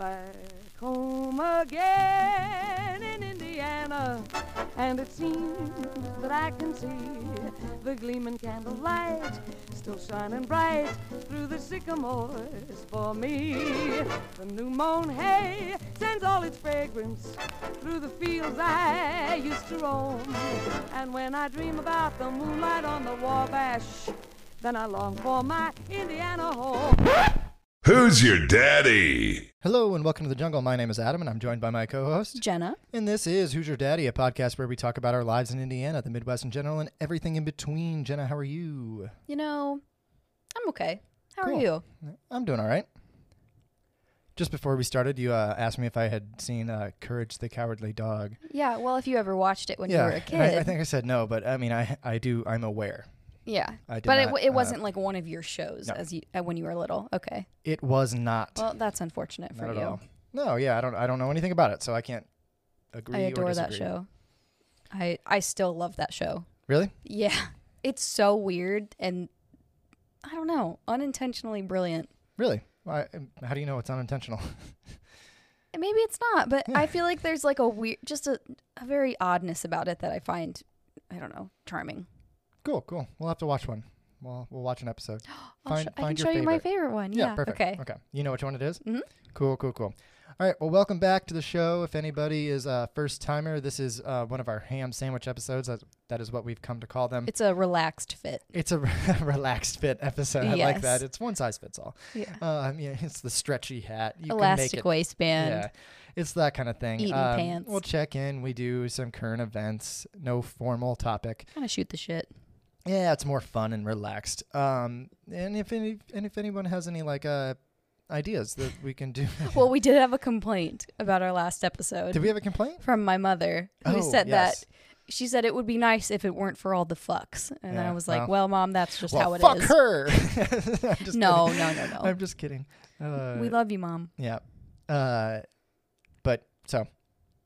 back home again in Indiana, and it seems that I can see the gleaming candlelight still shining bright through the sycamores for me. The new mown hay sends all its fragrance through the fields I used to roam, and when I dream about the moonlight on the Wabash, then I long for my Indiana home. Who's your daddy? Hello and welcome to the jungle. My name is Adam and I'm joined by my co-host. Jenna. And this is Who's Your Daddy, a podcast where we talk about our lives in Indiana, the Midwest in general, and everything in between. Jenna, how are you? You know, I'm okay. How Cool. are you? I'm doing all right. Just before we started, you uh, asked me if I had seen uh, Courage the Cowardly Dog. Yeah, well, if you ever watched it when yeah, you were a and kid. I, I think I said no, but I mean, I I do. I'm aware. Yeah. I did But it, not, w- it uh, wasn't like one of your shows no. as you uh, when you were little. Okay. It was not. Well, that's unfortunate for not you. all. No, yeah, I don't. I don't know anything about it, so I can't agree. I or adore that disagree. show. I I still love that show. Really? Yeah. It's so weird and I don't know, unintentionally brilliant. Really? Why, how do you know it's unintentional? And maybe it's not, but Yeah. I feel like there's like a weird just a, a very oddness about it that I find I don't know, charming. Cool, cool. We'll have to watch one. We'll we'll watch an episode. Find- sh- I find can your show you my favorite. favorite one. Yeah, Yeah. perfect. Okay. Okay. You know which one it is? Mhm. Cool, cool, cool. All right. Well, welcome back to the show. If anybody is a first timer, this is uh, one of our ham sandwich episodes. That, that is what we've come to call them. It's a relaxed fit. It's a relaxed fit episode. I like that. It's one size fits all. Yeah. Um, yeah, it's the stretchy hat. You can make Elastic waistband. Yeah, it's that kind of thing. Eating um, pants. We'll check in. We do some current events. No formal topic. Kind of shoot the shit. Yeah, it's more fun and relaxed. Um, and if any, and if anyone has any like uh ideas that we can do, Well, we did have a complaint about our last episode did we have a complaint? from my mother who Oh, said yes. that she said it would be nice if it weren't for all the fucks. And Yeah, I was like, well- well, mom, that's just well, how it is. fuck her. No, kidding. no, no, no. I'm just kidding. Uh, we love you, mom. Yeah. Uh, but so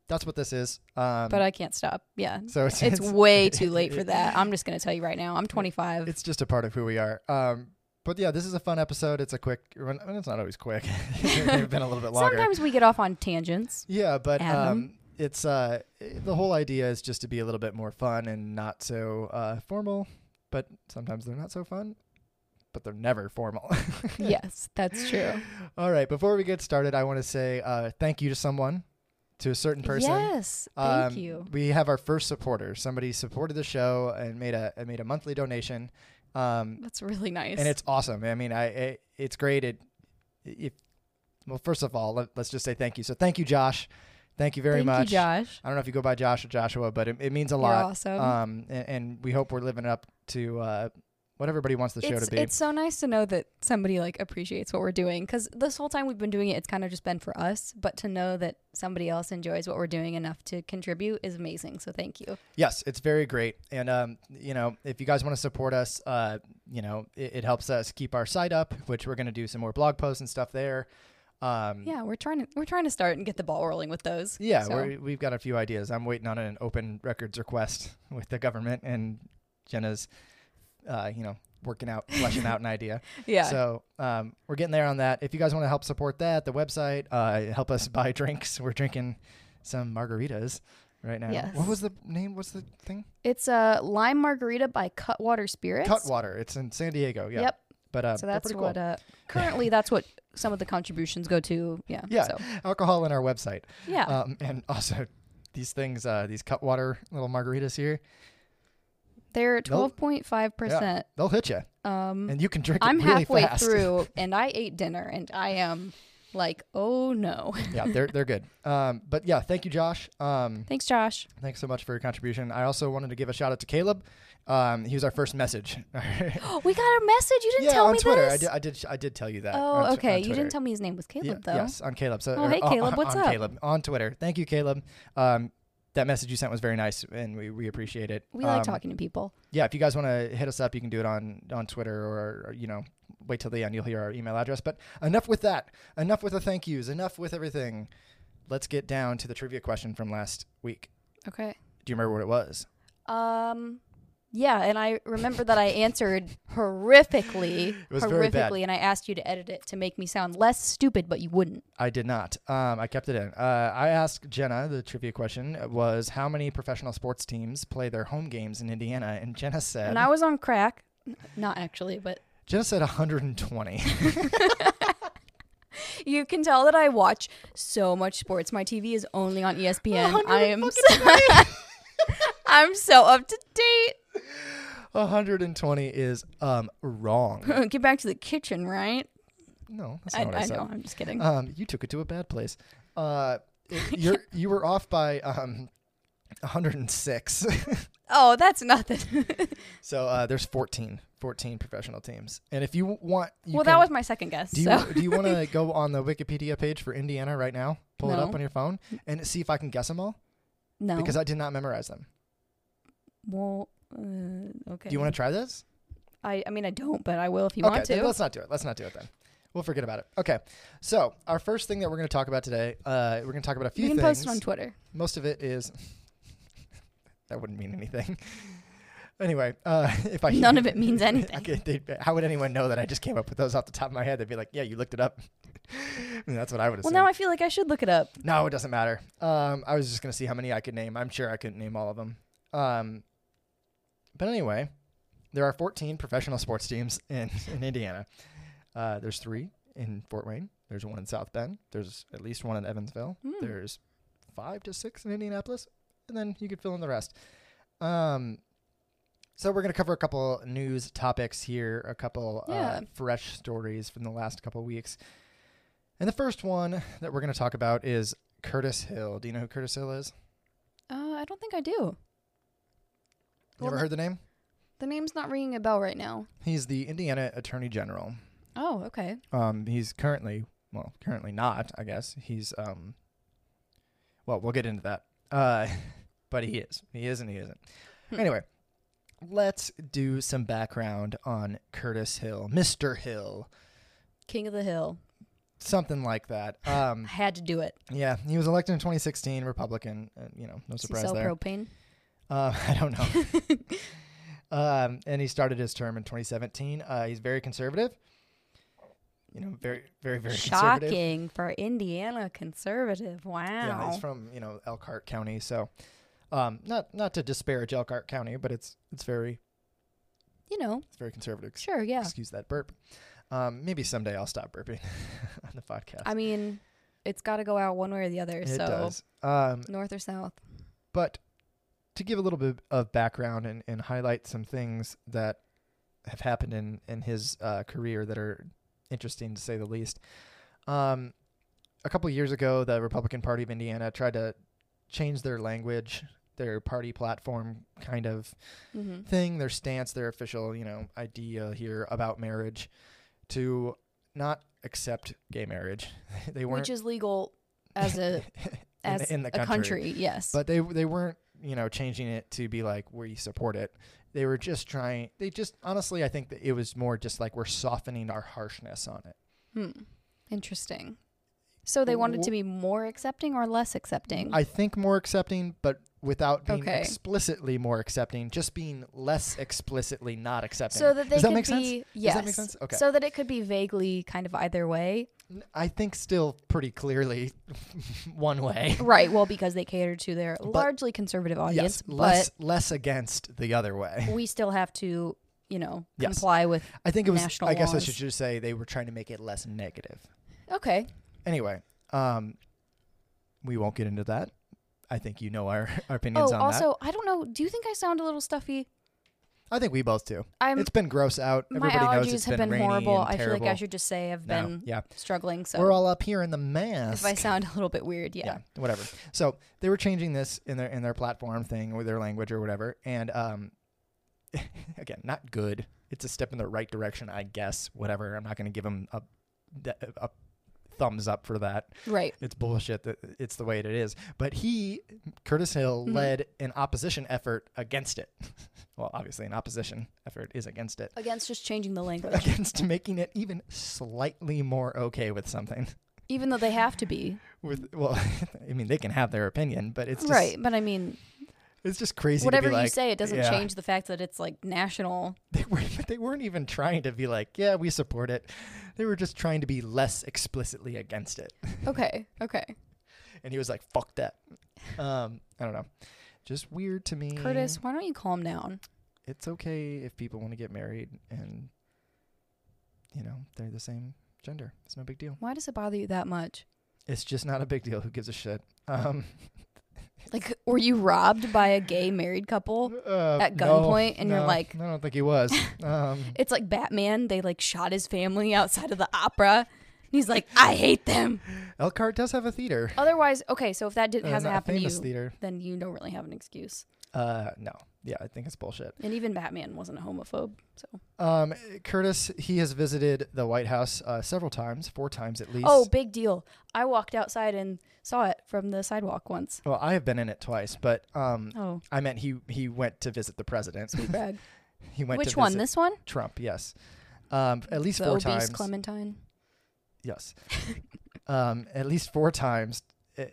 that's what this is. Um, But I can't stop. Yeah. so it's It's way too late for that. I'm just going to tell you right now. I'm 25. It's just a part of who we are. Um, but yeah, this is a fun episode. It's a quick. It's not always quick. They've been a little bit longer. Sometimes we get off on tangents. Yeah, but um, it's uh, the whole idea is just to be a little bit more fun and not so uh, formal. But sometimes they're not so fun. But they're never formal. yes, that's true. All right. Before we get started, I want to say uh, thank you to someone, to a certain person. Yes. Thank Um, you. We have our first supporter. Somebody supported the show and made a made a monthly donation. Um, That's really nice. and it's awesome. I mean, I it, it's great. It, if well, first of all, let, us just say thank you. So thank you, Josh. Thank you very Thank much. you, Josh. I don't know if you go by Josh or Joshua, but it, it means a You're lot. awesome. Um, and, and we hope we're living up to uh, what everybody wants the show it's, to be. it's so nice to know that somebody like appreciates what we're doing because this whole time we've been doing it it's kind of just been for us but to know that somebody else enjoys what we're doing enough to contribute is amazing so thank you Yes, it's very great. And, um, you know, if you guys want to support us, uh, you know, it, it helps us keep our site up, which we're going to do some more blog posts and stuff there. Um, yeah we're trying to we're trying to start and get the ball rolling with those Yeah, so. we're, we've got a few ideas. I'm waiting on an open records request with the government, and Jenna's, uh, you know, working out, fleshing out an idea. yeah So um, we're getting there on that. If you guys want to help support that, the website, uh, help us buy drinks. We're drinking some margaritas right now. Yes. What was the name? What's the thing? it's a lime margarita by cutwater spirits Cutwater. It's in San Diego. Yeah. yep But uh, so that's pretty what uh currently that's what some of the contributions go to yeah Yeah. so alcohol in our website. yeah Um, and also these things, uh, these Cutwater little margaritas here, they're they'll- 12.5% they'll hit you, um and you can drink I'm really halfway fast. through and I ate dinner and I am like, oh no. yeah, they're they're good. Um, but yeah, thank you, Josh. Um, Thanks, Josh. thanks so much for your contribution. I also wanted to give a shout out to Caleb. Um, he was our first message. we got a message. You didn't yeah, tell on me Twitter. I did, I did. I did tell you that. oh, on on okay. You didn't tell me his name was Caleb Yeah, though. Yes, on Caleb. So, Oh, or hey, Caleb, on, what's on up? Caleb on Twitter. Thank you, Caleb. Um, that message you sent was very nice, and we, we appreciate it. We like Um, talking to people. Yeah, if you guys want to hit us up, you can do it on on Twitter or, or you know wait till the end. You'll hear our email address. But enough with that. Enough with the thank yous. Enough with everything. Let's get down to the trivia question from last week. Okay. Do you remember what it was? Um, Yeah, and I remember that I answered horrifically, horrifically, and I asked you to edit it to make me sound less stupid, but you wouldn't. I did not. Um, I kept it in. Uh, I asked Jenna, the trivia question was how many professional sports teams play their home games in Indiana? And Jenna said, And I was on crack, not actually, but Jenna said 120. you can tell that I watch so much sports. My TV is only on ESPN. I am, so, I'm so up to date. 120 is um, wrong. Get back to the kitchen, right? No, that's I, what I, I said. know. I'm just kidding. Um, you took it to a bad place. Uh, you're you were off by um, 106. oh, that's nothing. so uh, there's 14, 14 professional teams. And if you want, you well, can- that was my second guess. Do you so. do you want to go on the Wikipedia page for Indiana right now? Pull it up on your phone and see if I can guess them all no. because I did not memorize them. well, uh, okay. Do you want to try this? I, I mean, I don't, but I will if you okay, want to. let's not do it. Let's not do it then. We'll forget about it. Okay. So our first thing that we're going to talk about today, uh, we're going to talk about a few You can things. post it on Twitter. Most of it is that wouldn't mean anything. anyway, uh, if I None of it means anything. okay, how would anyone know that I just came up with those off the top of my head? They'd be like, "Yeah, you looked it up." I mean, that's what I would Well, assume. now I feel like I should look it up. No, it doesn't matter. Um, I was just gonna see how many I could name. I'm sure I couldn't name all of them. Um, but anyway, there are 14 professional sports teams in in Indiana. Uh, there's three in Fort Wayne. There's one in South Bend. There's at least one in Evansville. Hmm. There's five to six in Indianapolis, and then you could fill in the rest. Um, so we're gonna cover a couple news topics here, a couple uh, fresh stories from the last couple weeks. And the first one that we're going to talk about is Curtis Hill. Do you know who Curtis Hill is? Uh, I don't think I do. You Well, ever heard the name? The name's not ringing a bell right now. He's the Indiana Attorney General. Oh, okay. Um, he's currently, well, currently not, I guess. He's, um, well, we'll get into that. Uh, but he is. He is and he isn't. Hmm. Anyway, let's do some background on Curtis Hill, Mr. Hill, King of the Hill. something like that. Um, I had to do it. yeah, he was elected in 2016, Republican. Uh, you know, no Does he surprise sell there. propane? Uh, I don't know. um, and he started his term in 2017. Uh, he's very conservative. You know, very, very, very conservative. Shocking for Indiana conservative. Wow. Yeah, he's from you know Elkhart County, so um, not not to disparage Elkhart County, but it's it's very you know, it's very conservative. sure, yeah. Excuse that burp. Um, maybe someday I'll stop burping on the podcast. I mean, it's got to go out one way or the other. it so does. Um, north or south. But to give a little bit of background and, and highlight some things that have happened in, in his uh, career that are interesting to say the least. Um, a couple years ago, the Republican Party of Indiana tried to change their language, their party platform kind of Mm-hmm. thing, their stance, their official, you know, idea here about marriage to not accept gay marriage. they weren't Which is legal as a in, as in the a country. Yes. but they they weren't you know changing it to be like we support it they were just trying they just honestly i think that it was more just like we're softening our harshness on it hmm. Interesting. So they wanted to be more accepting or less accepting? i think more accepting but without being Okay. explicitly more accepting just being less explicitly not accepting so that they does that could make be sense yes. does that make sense okay So that it could be vaguely kind of either way. I think still pretty clearly one way Right. Well, because they cater to their largely conservative audience, yes less but less against the other way we still have to, you know, Yes. comply with. i think it was national i guess i should just say they were trying to make it less negative Okay. Anyway, um, we won't get into that. I think you know our, our opinions Oh, on also, I don't know. Do you think I sound a little stuffy? I think we both do. I'm. it's been gross out. my Everybody knows allergies it's have been, been, horrible. I feel like I should just say I've No, been yeah, struggling. So we're all up here in the mask. if I sound a little bit weird, yeah. yeah, whatever. So they were changing this in their in their platform thing or their language or whatever, and um, again, not good. It's a step in the right direction, I guess. Whatever. I'm not going to give them a, a thumbs up for that. Right. it's bullshit that it's the way it is. But he, Curtis Hill, Mhm. led an opposition effort against it. well, obviously, an opposition effort is against it, Against just changing the language, against making it even slightly more okay with something. even though they have to be With well, I mean, they can have their opinion, but it's just, right. But I mean, It's just crazy. to Whatever you like, say, it doesn't yeah. change the fact that it's like national. They weren't. They weren't even trying to be like, yeah, we support it. They were just trying to be less explicitly against it. Okay, okay. And he was like, fuck that. Um, I don't know. Just weird to me. Curtis, why don't you calm down? it's okay if people want to get married and you know they're the same gender. It's no big deal. Why does it bother you that much? It's just not a big deal. Who gives a shit? Um, Like, were you robbed by a gay married couple? uh, At no, gunpoint, and you're like- I don't think he was. Um, It's like Batman. They like shot his family outside of the opera. And he's like, I hate them. Elkhart does have a theater. Otherwise, okay. So if that didn't Uh, hasn't happened to you, theater. then you don't really have an excuse. Uh, no. Yeah, I think it's bullshit. And even Batman wasn't a homophobe. So Um, Curtis, he has visited the White House uh, several times, four times at least. oh, big deal. I walked outside and saw it from the sidewalk once. well, I have been in it twice, but um, Oh, I meant he he went to visit the president. brag. he went Which one? This one? Trump. Yes. Um, at least the four obese times. Clementine. Yes. um, at least four times uh,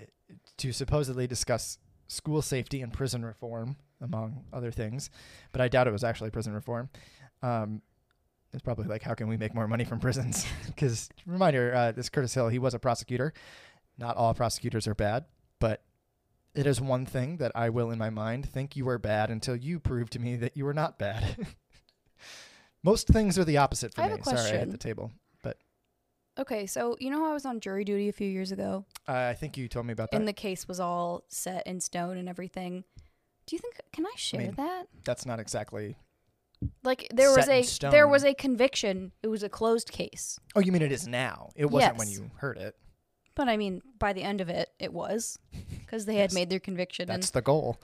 to supposedly discuss school safety and prison reform, among other things. But I doubt it was actually prison reform. Um, it's probably like, how can we make more money from prisons? Because, reminder, uh, this Curtis Hill, he was a prosecutor. Not all prosecutors are bad, but it is one thing that I will, in my mind, think you are bad until you prove to me that you are not bad. Most things are the opposite for I me. Sorry, I hit the table. Okay, so you know how I was on jury duty a few years ago, Uh, I think you told me about that. and the case was all set in stone and everything. Do you think can I share mean, that? That's not exactly. Like there was a there was a conviction. It was a closed case. Oh, you mean it is now? It wasn't when you heard it. But I mean, by the end of it, it was because they had made their conviction. That's the goal.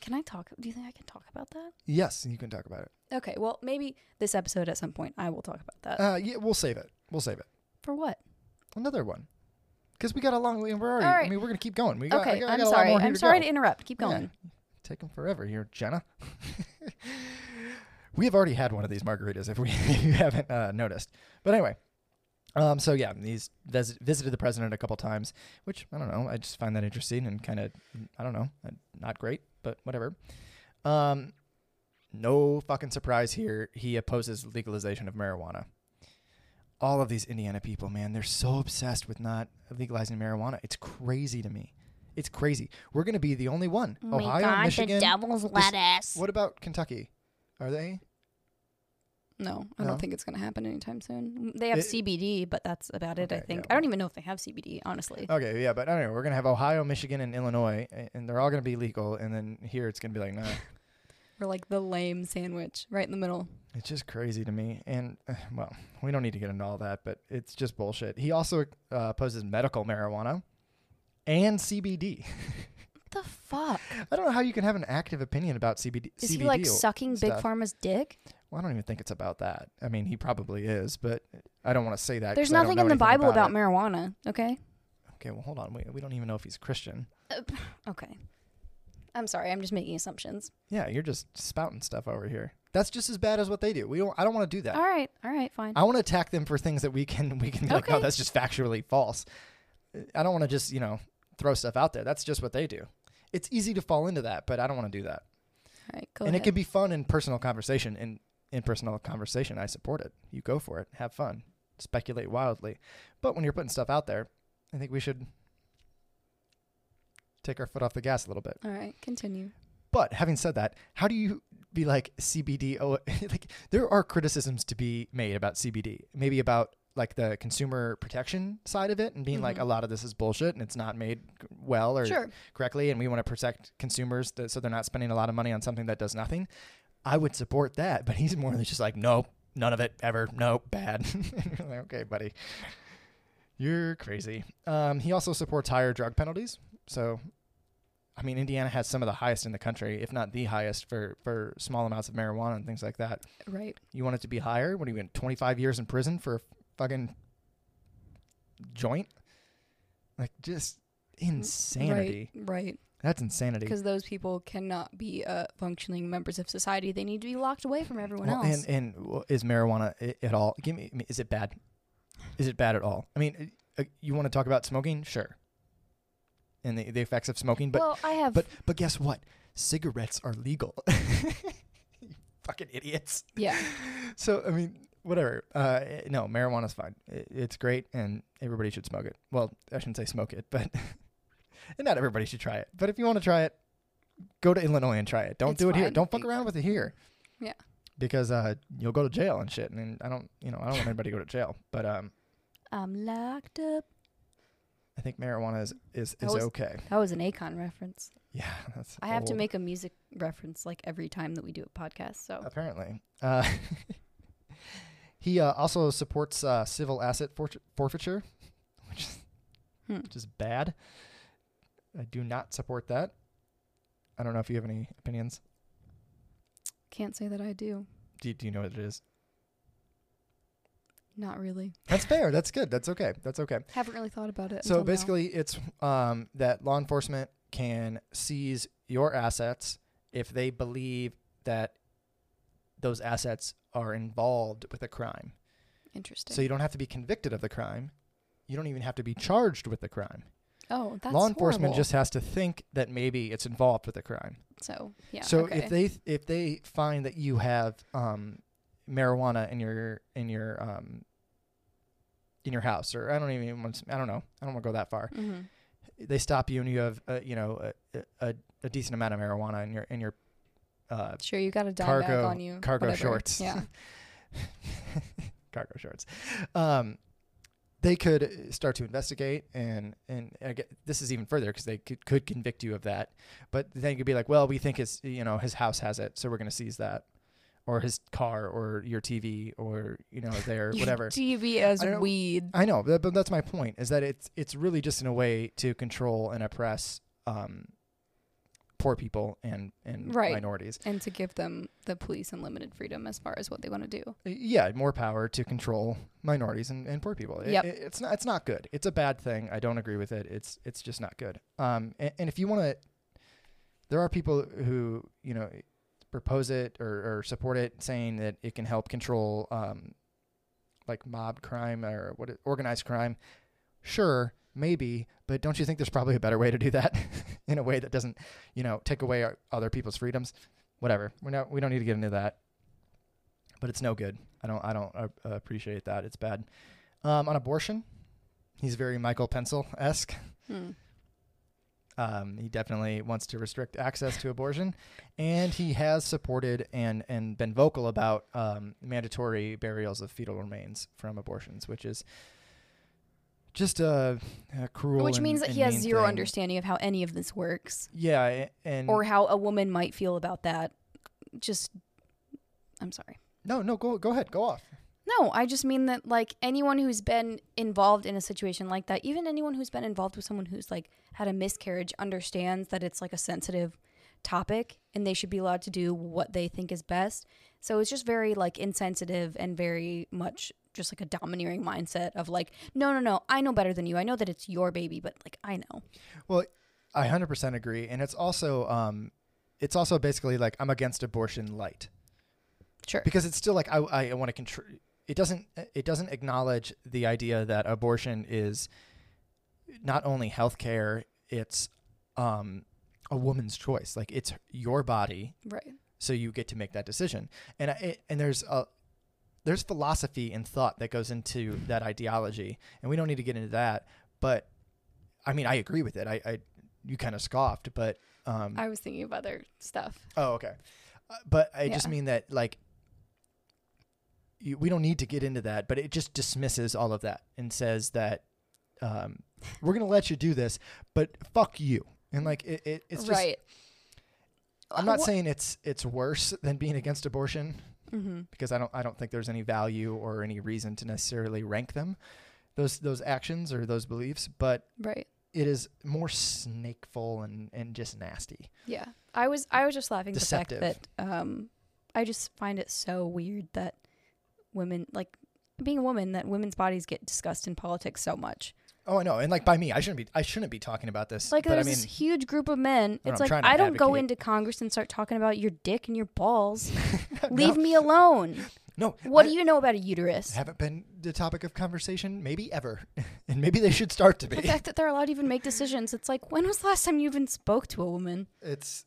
can I talk? Do you think I can talk about that? Yes, you can talk about it. Okay, well, maybe this episode at some point I will talk about that. Uh, yeah, we'll save it. We'll save it. For what? Another one. Because we got a long. We're already. All I mean, we're gonna keep going. We got, I okay, got, I I'm got a lot sorry. I'm to sorry go. to interrupt. Keep Yeah. going. Taking forever here, Jenna. we have already had one of these margaritas if we if you haven't uh, noticed. But anyway, um, so yeah, he's vis- visited the president a couple times, which I don't know. I just find that interesting and kind of I don't know, uh, not great, but whatever. Um, no fucking surprise here. He opposes legalization of marijuana. All of these Indiana people, man, they're so obsessed with not legalizing marijuana. It's crazy to me. It's crazy. We're gonna be the only one. Oh Ohio, Michigan. The devil's this- lettuce. What about Kentucky? Are they? No, I No? don't think it's going to happen anytime soon. They have It- CBD, but that's about it. I think. yeah, I don't even know if they have CBD, honestly. Okay, yeah, but anyway, we're gonna have Ohio, Michigan, and Illinois, and they're all gonna be legal. And then here, it's gonna be like, nah. Or like the lame sandwich right in the middle. It's just crazy to me. And uh, well, we don't need to get into all that, but it's just bullshit. He also uh, opposes medical marijuana and CBD. What the fuck? I don't know how you can have an active opinion about CBD. Is CBD he like sucking Big stuff. Pharma's dick? Well, I don't even think it's about that. I mean, he probably is, but I don't want to say that. There's nothing in the Bible about it. marijuana, okay? Okay, well, hold on. We, we don't even know if he's Christian. Okay. I'm sorry, I'm just making assumptions. Yeah, you're just spouting stuff over here. That's just as bad as what they do. We don't. I don't want to do that. All right, all right, fine. I want to attack them for things that we can we can be like, no, Okay. that's just factually false. I don't want to just you know throw stuff out there. That's just what they do. It's easy to fall into that, but I don't want to do that. all right, go and ahead. it can be fun in personal conversation. In in personal conversation, I support it. You go for it. Have fun. Speculate wildly. But when you're putting stuff out there, I think we should take our foot off the gas a little bit. all right, continue. But having said that, how do you be like CBD? Oh, like there are criticisms to be made about CBD. Maybe about like the consumer protection side of it, and being like Mhm. a lot of this is bullshit and it's not made well or Sure. correctly, and we want to protect consumers th- so they're not spending a lot of money on something that does nothing. I would support that, but he's more than just like, nope, none of it ever, nope, bad. Like, okay, buddy, you're crazy. Um, he also supports higher drug penalties. So, I mean, Indiana has some of the highest in the country, if not the highest for for small amounts of marijuana and things like that. Right. You want it to be higher? What are you in 25 years in prison for a fucking joint? Like just insanity. Right. Right. That's insanity. Because those people cannot be uh, functioning members of society. They need to be locked away from everyone Well, else. and and is marijuana i- at all? Give me. I mean, Is it bad? Is it bad at all? I mean, uh, you want to talk about smoking? Sure. And the, the effects of smoking, but well, I have. but but guess what? cigarettes are legal. you fucking idiots. Yeah. So I mean, whatever. Uh, no, marijuana's fine. It, it's great, and everybody should smoke it. Well, I shouldn't say smoke it, but and not everybody should try it. But if you want to try it, go to Illinois and try it. Don't It's do it here. Don't fuck around with it here. Yeah. Because uh, you'll go to jail and shit. And I don't, you know, I don't want anybody to go to jail. But um, I'm locked up. I think marijuana is is, That is was- okay. That was an Akon reference. Yeah, that's. I have to make a music reference like every time that we do a podcast. So apparently. Uh, he uh, also supports uh, civil asset forfeit- forfeiture, which is, Hmm. which is bad. I do not support that. I don't know if you have any opinions. can't say that I do. Do do you know what it is? Not really. That's fair. That's good. That's okay. That's okay. Haven't really thought about it. So until now. basically, it's um, that law enforcement can seize your assets if they believe that those assets are involved with a crime. interesting. So you don't have to be convicted of the crime. You don't even have to be charged with the crime. oh, that's Law enforcement horrible. just has to think that maybe it's involved with a crime. so yeah. so okay. if they if they find that you have um, marijuana in your in your um, in your house, or I don't even want to, I don't know I don't want to go that far. hmm They stop you and you have uh, you know a, a, a decent amount of marijuana in your in your uh, Sure, you got a dime bag on you. cargo whatever. shorts. Yeah. cargo shorts. Um, they could start to investigate, and and I get, this is even further because they could, could convict you of that. But then you could be like, well, we think his you know his house has it, so we're going to seize that, or his car, or your TV, or you know their whatever. TV as I weed. I know, but, but that's my point. Is that it's it's really just in a way to control and oppress um, poor people and and Right. minorities. and to give them the police unlimited freedom as far as what they want to do. yeah, more power to control minorities and, and poor people. It- it- it's not it's not good. It's a bad thing. I don't agree with it. It's it's just not good. Um, and, and if you want to, there are people who you know propose it or, or support it, saying that it can help control um, like mob crime or what it- organized crime. Sure, maybe, but don't you think there's probably a better way to do that in a way that doesn't, you know, take away our, other people's freedoms? Whatever. We not we don't need to get into that. But it's no good. I don't I don't uh, appreciate that. It's bad. Um, on abortion, he's very Michael Pencil esque. Hmm. Um, he definitely wants to restrict access to abortion, and he has supported and and been vocal about um, mandatory burials of fetal remains from abortions, which is just a, a cruel. Which and- means that he has zero thing. understanding of how any of this works Yeah, and or how a woman might feel about that. Just, I'm sorry. no, no, go go ahead, go off. No, I just mean that like anyone who's been involved in a situation like that, even anyone who's been involved with someone who's like had a miscarriage understands that it's like a sensitive topic and they should be allowed to do what they think is best. So it's just very like insensitive and very much just like a domineering mindset of like, no, no, no, I know better than you. I know that it's your baby, but like I know. Well, I hundred percent agree, and it's also um, it's also basically like I'm against abortion light. Sure. because it's still like I I want to control. It doesn't it doesn't acknowledge the idea that abortion is not only health care. It's um a woman's choice. Like it's your body, Right. so you get to make that decision. And I, and there's a there's philosophy and thought that goes into that ideology, and we don't need to get into that. But I mean, I agree with it. I, I you kind of scoffed, but um, I was thinking of other stuff. Oh, okay. Uh, but I just mean that like you, we don't need to get into that, but it just dismisses all of that and says that um, we're gonna let you do this, but fuck you. And like it, it it's just right. I'm not saying it's it's worse than being against abortion Mm-hmm. because I don't I don't think there's any value or any reason to necessarily rank them those those actions or those beliefs, but Right. it is more snakeful and and just nasty. Yeah. I was I was just laughing at the fact that um I just find it so weird that women like being a woman that women's bodies get discussed in politics so much. Oh, I know. And like by me, I shouldn't be I shouldn't be talking about this. Like but there's I mean, this huge group of men. It's like I don't go into Congress and start talking about your dick and your balls. no, Leave me alone. No, What I do you know about a uterus? haven't been the topic of conversation, maybe ever, and maybe they should start to be. The fact that they're allowed to even make decisions. It's like when was the last time you even spoke to a woman? It's,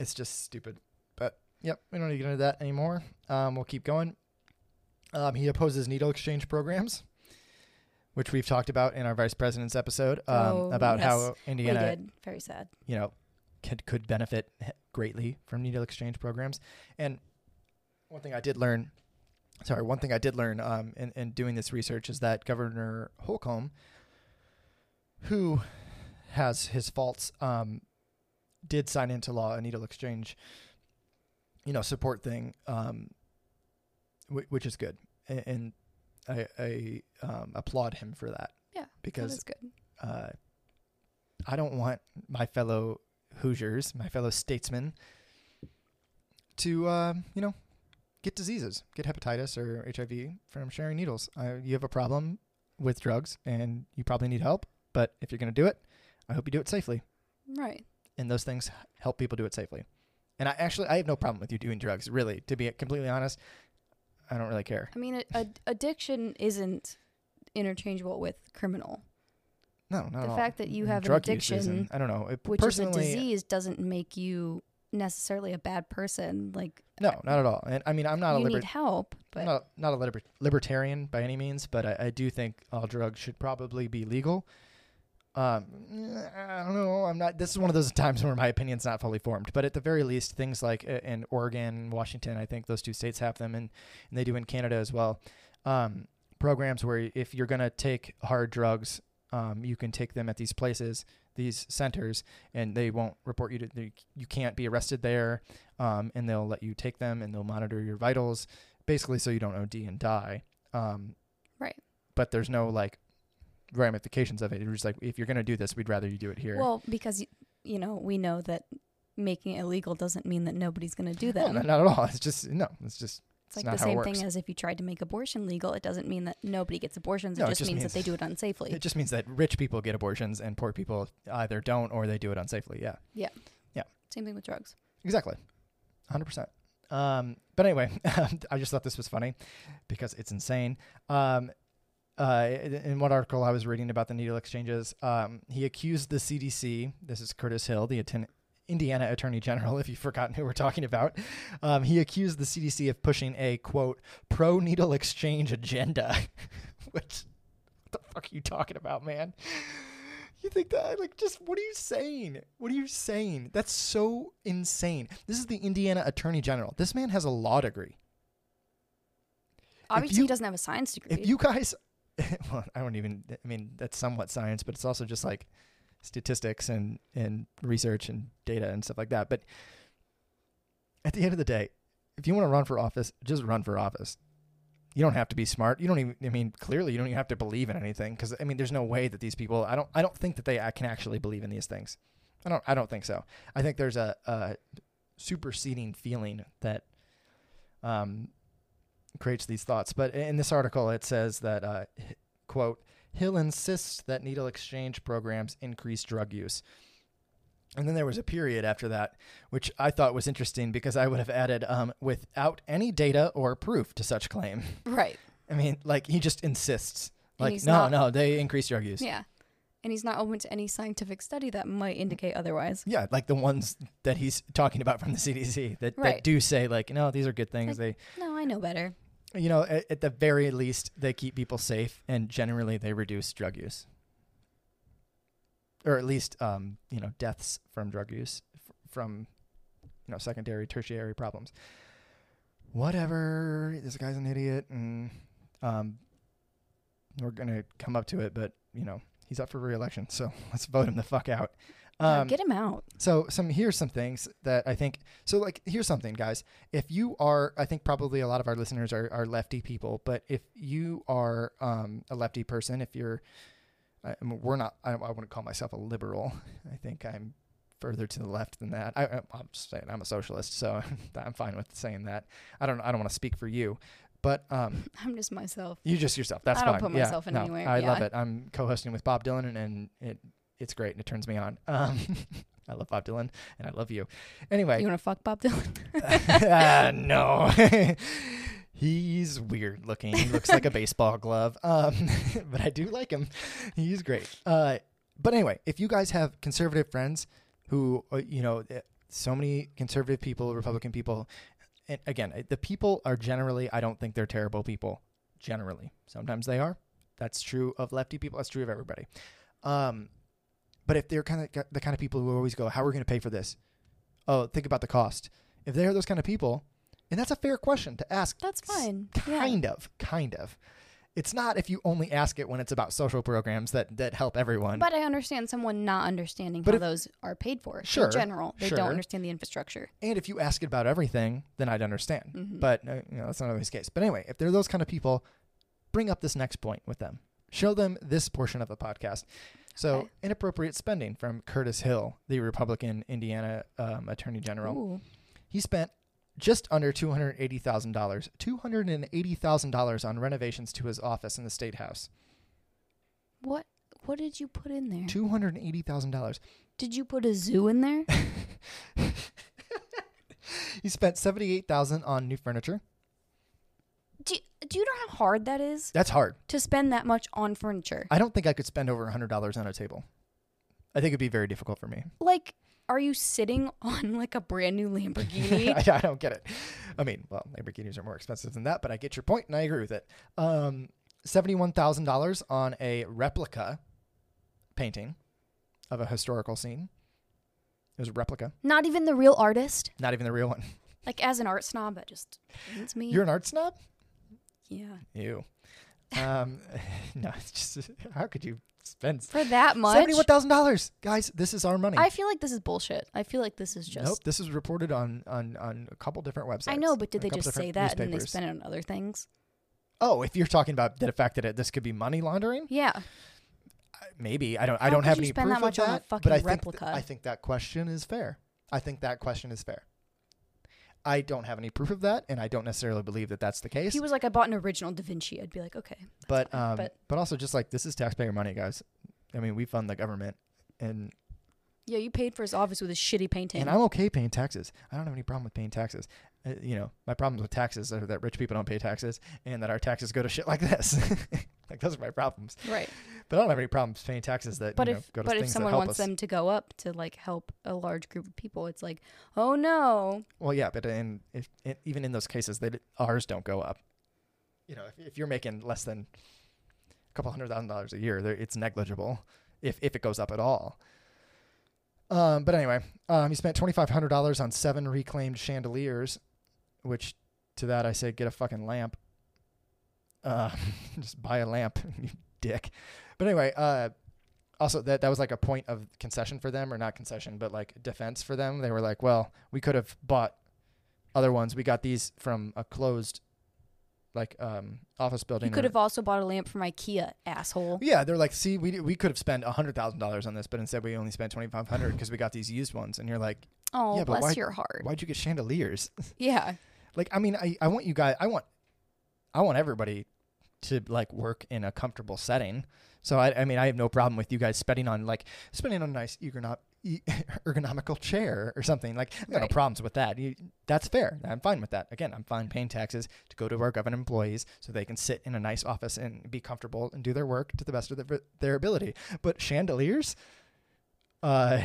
it's just stupid. But yep, we don't need to get into that anymore. Um, we'll keep going. Um, he opposes needle exchange programs, which we've talked about in our vice president's episode um, Oh, about yes, how Indiana, did. Very sad. you know, could could benefit greatly from needle exchange programs. And one thing I did learn, sorry, one thing I did learn um, in, in doing this research is that Governor Holcomb, who has his faults, um, did sign into law a needle exchange, you know, support thing, um, which is good, and I, I um, applaud him for that Yeah, because that good. uh, I don't want my fellow Hoosiers, my fellow statesmen, to um, you know get diseases, get hepatitis or HIV from sharing needles. Uh, you have a problem with drugs, and you probably need help. But if you're going to do it, I hope you do it safely. Right. And those things help people do it safely. And I actually, I have no problem with you doing drugs. Really, to be completely honest, I don't really care. I mean, a, a, addiction isn't interchangeable with criminal. No, not the at all. fact that you have an Drug use addiction, I don't know. It, which is a disease, doesn't make you necessarily a bad person. Like No, not at all. And I mean, I'm not a liber- need help, but not not a liber- libertarian by any means, but I, I do think all drugs should probably be legal. Um, I don't know. I'm not. This is one of those times where my opinion's not fully formed. But at the very least, things like uh, in Oregon, Washington, I think those two states have them, and, and they do in Canada as well. Um, programs where if you're gonna take hard drugs, um, you can take them at these places, these centers, and they won't report you to. They, you can't be arrested there, um, and they'll let you take them, and they'll monitor your vitals, basically, so you don't OD and die. Um, right. but there's no like ramifications of it. It's just like if you're gonna do this, we'd rather you do it here. Well, because you know we know that making it illegal doesn't mean that nobody's going to do that. not, not at all. It's just no. It's just it's like the same thing as if you tried to make abortion legal. It doesn't mean that nobody gets abortions. No, it it just, just means, means- that they do it unsafely. it just means that rich people get abortions and poor people either don't or they do it unsafely. Yeah. Yeah. Yeah, same thing with drugs. exactly, hundred percent. Um, but anyway, I just thought this was funny because it's insane. Um, uh, in one article I was reading about the needle exchanges, um, he accused the CDC. This is Curtis Hill, the atten- Indiana Attorney General. If you've forgotten who we're talking about, um, he accused the CDC of pushing a quote pro needle exchange agenda. Which, what the fuck are you talking about, man? You think that like just what are you saying? What are you saying? That's so insane. This is the Indiana Attorney General. This man has a law degree. Obviously, you- he doesn't have a science degree. If you guys, well, I don't even. I mean, that's somewhat science, but it's also just like statistics and and research and data and stuff like that. But at the end of the day, if you want to run for office, just run for office. You don't have to be smart. You don't even. I mean, clearly, you don't even have to believe in anything because I mean, there's no way that these people. I don't. I don't think that they uh, can actually believe in these things. I don't. I don't think so. I think there's a, a superseding feeling that um, creates these thoughts. But in this article, it says that, uh, quote, Hill insists that needle exchange programs increase drug use. And then there was a period after that, which I thought was interesting because I would have added, um, without any data or proof to such claim. right. I mean, like, he just insists. Like, no, not- no, they increase drug use. Yeah. And he's not open to any scientific study that might indicate otherwise. Yeah, like the ones that he's talking about from the CDC that, that do say, like, no, these are good things. Like- No, I know better. You know, at, at the very least, they keep people safe and generally they reduce drug use. Or at least, um, you know, deaths from drug use f- from, you know, secondary, tertiary problems. Whatever. This guy's an idiot and um, we're to come up to it, but, you know, he's up for re-election, so let's vote him the fuck out. Yeah, Um, get him out. so some here's some things that I think so like here's something guys. If you are I think probably a lot of our listeners are, are lefty people, but if you are um, a lefty person, if you're I, I mean, we're not I, I wouldn't call myself a liberal. I think I'm further to the left than that. I, I I'm just saying I'm a socialist, so I'm fine with saying that. I don't I don't want to speak for you, but um, I'm just myself. you just yourself. That's I don't fine. put Yeah, myself in no, anywhere, I love it. I'm co-hosting with Bob Dylan, and, and it it's great, and it turns me on. Um, I love Bob Dylan, and I love you. Anyway, You want to fuck Bob Dylan? Ah, no. He's weird looking. He looks like a baseball glove. Um, but I do like him. He's great. Uh, but anyway, if you guys have conservative friends who, uh, you know, uh, so many conservative people, Republican people, and again, uh, the people are generally, I don't think they're terrible people. Generally, sometimes they are. That's true of lefty people. That's true of everybody. Um, but if they're kind of the kind of people who always go, "How are we going to pay for this?" Oh, think about the cost. If they're those kind of people, and that's a fair question to ask. That's fine. Yeah. Kind of, kind of. It's not if you only ask it when it's about social programs that that help everyone. But I understand someone not understanding But how if- those are paid for. Sure, In general, they sure. don't understand the infrastructure. and if you ask it about everything, then I'd understand. Mhm. But uh, you know, that's not always the case. But anyway, if they're those kind of people, bring up this next point with them. Show them this portion of the podcast. So, Okay. inappropriate spending from Curtis Hill, the Republican Indiana um, Attorney General. Ooh. He spent just under two hundred eighty thousand dollars, two hundred and eighty thousand dollars on renovations to his office in the state house. What what did you put in there? Two hundred and eighty thousand dollars. Did you put a zoo in there? He spent seventy-eight thousand on new furniture. Do, do you know how hard that is That's hard. to spend that much on furniture? I don't think I could spend over hundred dollars on a table. I think it'd be very difficult for me. Like, are you sitting on like a brand new Lamborghini? I, I don't get it. I mean, well, Lamborghinis are more expensive than that, but I get your point and I agree with it. Um, seventy-one thousand dollars on a replica painting of a historical scene. It was a replica, Not even the real artist. not even the real one. Like as an art snob, that just pains me. You're an art snob? Yeah. You. Um, no, it's just how could you spend For that much, seventy-one thousand dollars, guys? This is our money. I feel like this is bullshit. I feel like this is just. nope, this is reported on on on a couple different websites. I know, but did they just say that and then they spend it on other things? Oh, if you're talking about the fact that it, this could be money laundering, Yeah. maybe I don't. I don't have any proof that much of on a that. fucking but I think th- I think that question is fair. I think that question is fair. I don't have any proof of that, and I don't necessarily believe that that's the If case. he was like, I bought an original Da Vinci, I'd be like, okay. but fine. um, but but also just like this is taxpayer money, guys. I mean, we fund the government, and yeah, you paid for his office with a shitty painting. and I'm okay paying taxes. I don't have any problem with paying taxes. Uh, you know, my problems with taxes are that rich people don't pay taxes, and that our taxes go to shit like this. like those are my problems. right. But I don't have any problems paying taxes that But you know, if go to but if things that someone help wants us. them to go up to like help a large group of people, it's like, oh no. Well, yeah, but in if it, even in those cases, they ours don't go up. You know, if, if you're making less than a couple hundred thousand dollars a year, it's negligible if if it goes up at all. Um, but anyway, um, he spent twenty five hundred dollars on seven reclaimed chandeliers, which to that I say get a fucking lamp. Uh, just buy a lamp, you dick. But anyway, uh, also that that was like a point of concession for them, or not concession, but like defense for them. They were like, well, we could have bought other ones. We got these from a closed, like um, office building. You could have also bought a lamp from IKEA, asshole. yeah, they're like, see, we we could have spent a hundred thousand dollars on this, but instead we only spent twenty five hundred because we got these used ones. And you're like, Oh, Yeah, bless why- your heart. why'd you get chandeliers? Yeah. like, I mean, I I want you guys, I want, I want everybody to like work in a comfortable setting. So I I mean, I have no problem with you guys spending on like spending on a nice ergonom- ergonomical chair or something. Like, I've got no problems with that. You, that's fair. I'm fine with that. Again, I'm fine paying taxes to go to our government employees so they can sit in a nice office and be comfortable and do their work to the best of their, their ability. But chandeliers, uh,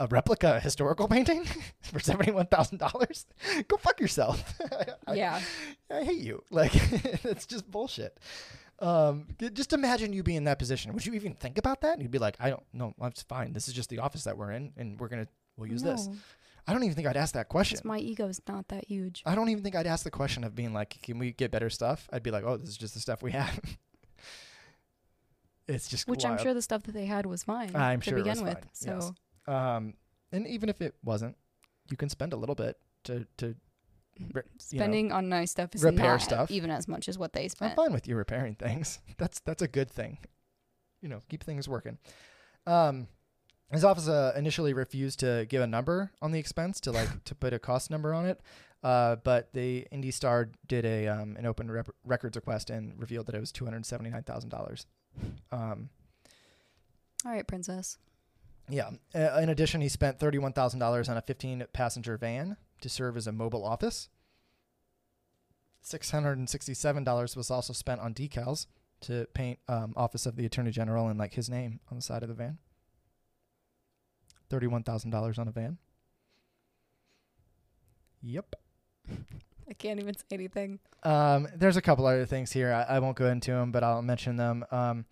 a replica historical painting for seventy one thousand dollars? Go fuck yourself. I- Yeah. I hate you. Like it's just bullshit. Um, just imagine you being in that position. Would you even think about that? You'd be like, I don't know. That's fine. This is just the office that we're in, and we're gonna we'll use this. I don't even think I'd ask that question. my ego's not that huge. I don't even think I'd ask the question of being like, can we get better stuff? I'd be like, oh, this is just the stuff we have. it's just Which I'm sure the stuff that they had was fine I'm to sure it begin was with. fine, So yes. Um, and even if it wasn't, you can spend a little bit to to re- you know, spending on nice stuff is repair not stuff. even as much as what they spent. I'm fine with you repairing things. That's that's a good thing. You know, keep things working. Um, his office uh, initially refused to give a number on the expense to like to put a cost number on it, uh, but the Indy Star did a um, an open rep- records request and revealed that it was two hundred seventy nine thousand dollars. Um, All right, princess. Yeah. Uh, in addition, he spent thirty one thousand dollars on a fifteen passenger van to serve as a mobile office. Six hundred and sixty seven dollars was also spent on decals to paint um, Office of the Attorney General and like his name on the side of the van. Thirty one thousand dollars on a van. Yep. I can't even say anything. Um, there's a couple other things here. I, I won't go into them, but I'll mention them. Um,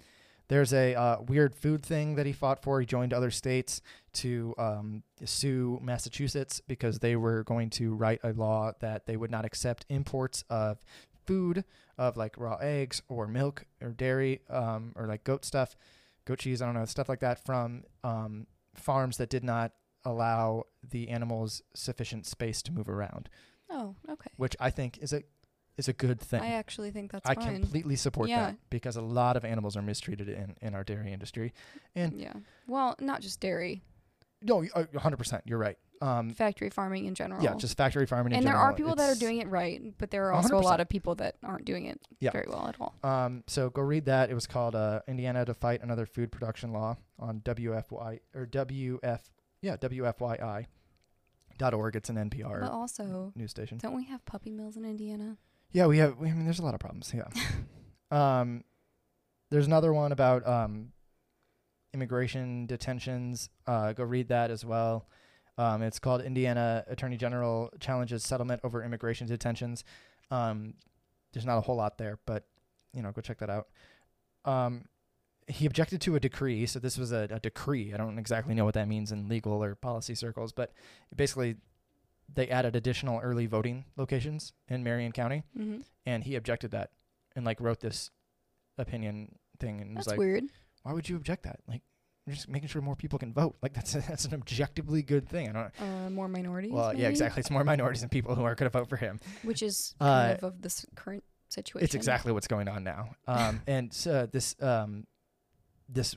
there's a uh, weird food thing that he fought for. He joined other states to um, sue Massachusetts because they were going to write a law that they would not accept imports of food, of like raw eggs or milk or dairy um, or like goat stuff, goat cheese, I don't know, stuff like that from um, farms that did not allow the animals sufficient space to move around, Oh, okay. which I think is a is a good thing. I actually think that's I fine. completely support Yeah. that because a lot of animals are mistreated in, in our dairy industry. And yeah. Well, not just dairy, no, y- uh, 100%, you're right. Um, factory farming in general. yeah, just factory farming in general. and there general. are people that are doing it right, but there are also a 100%. lot of people that aren't doing it Yeah. very well at all. Um, so go read that. It was called uh, Indiana to Fight Another Food Production Law on WFY or WF, yeah, WFYI dot org. It's an NPR But also, news station. don't we have puppy mills in Indiana? Yeah, we have. I mean, there's a lot of problems. Yeah. um, there's another one about um, immigration detentions. Uh, go read that as well. Um, it's called Indiana Attorney General challenges settlement over immigration detentions. Um, there's not a whole lot there, but you know, go check that out. Um, he objected to a decree, so this was a, a decree. I don't exactly know what that means in legal or policy circles, but basically, they added additional early voting locations in Marion County Mm-hmm. and he objected that and like wrote this opinion thing and That's was like weird. why would you object that like you're just making sure more people can vote like that's a, that's an objectively good thing i don't Uh, more minorities. well yeah exactly it's more minorities and people who are going to vote for him Which is Uh, of of this current situation. it's exactly what's going on now um and so this um this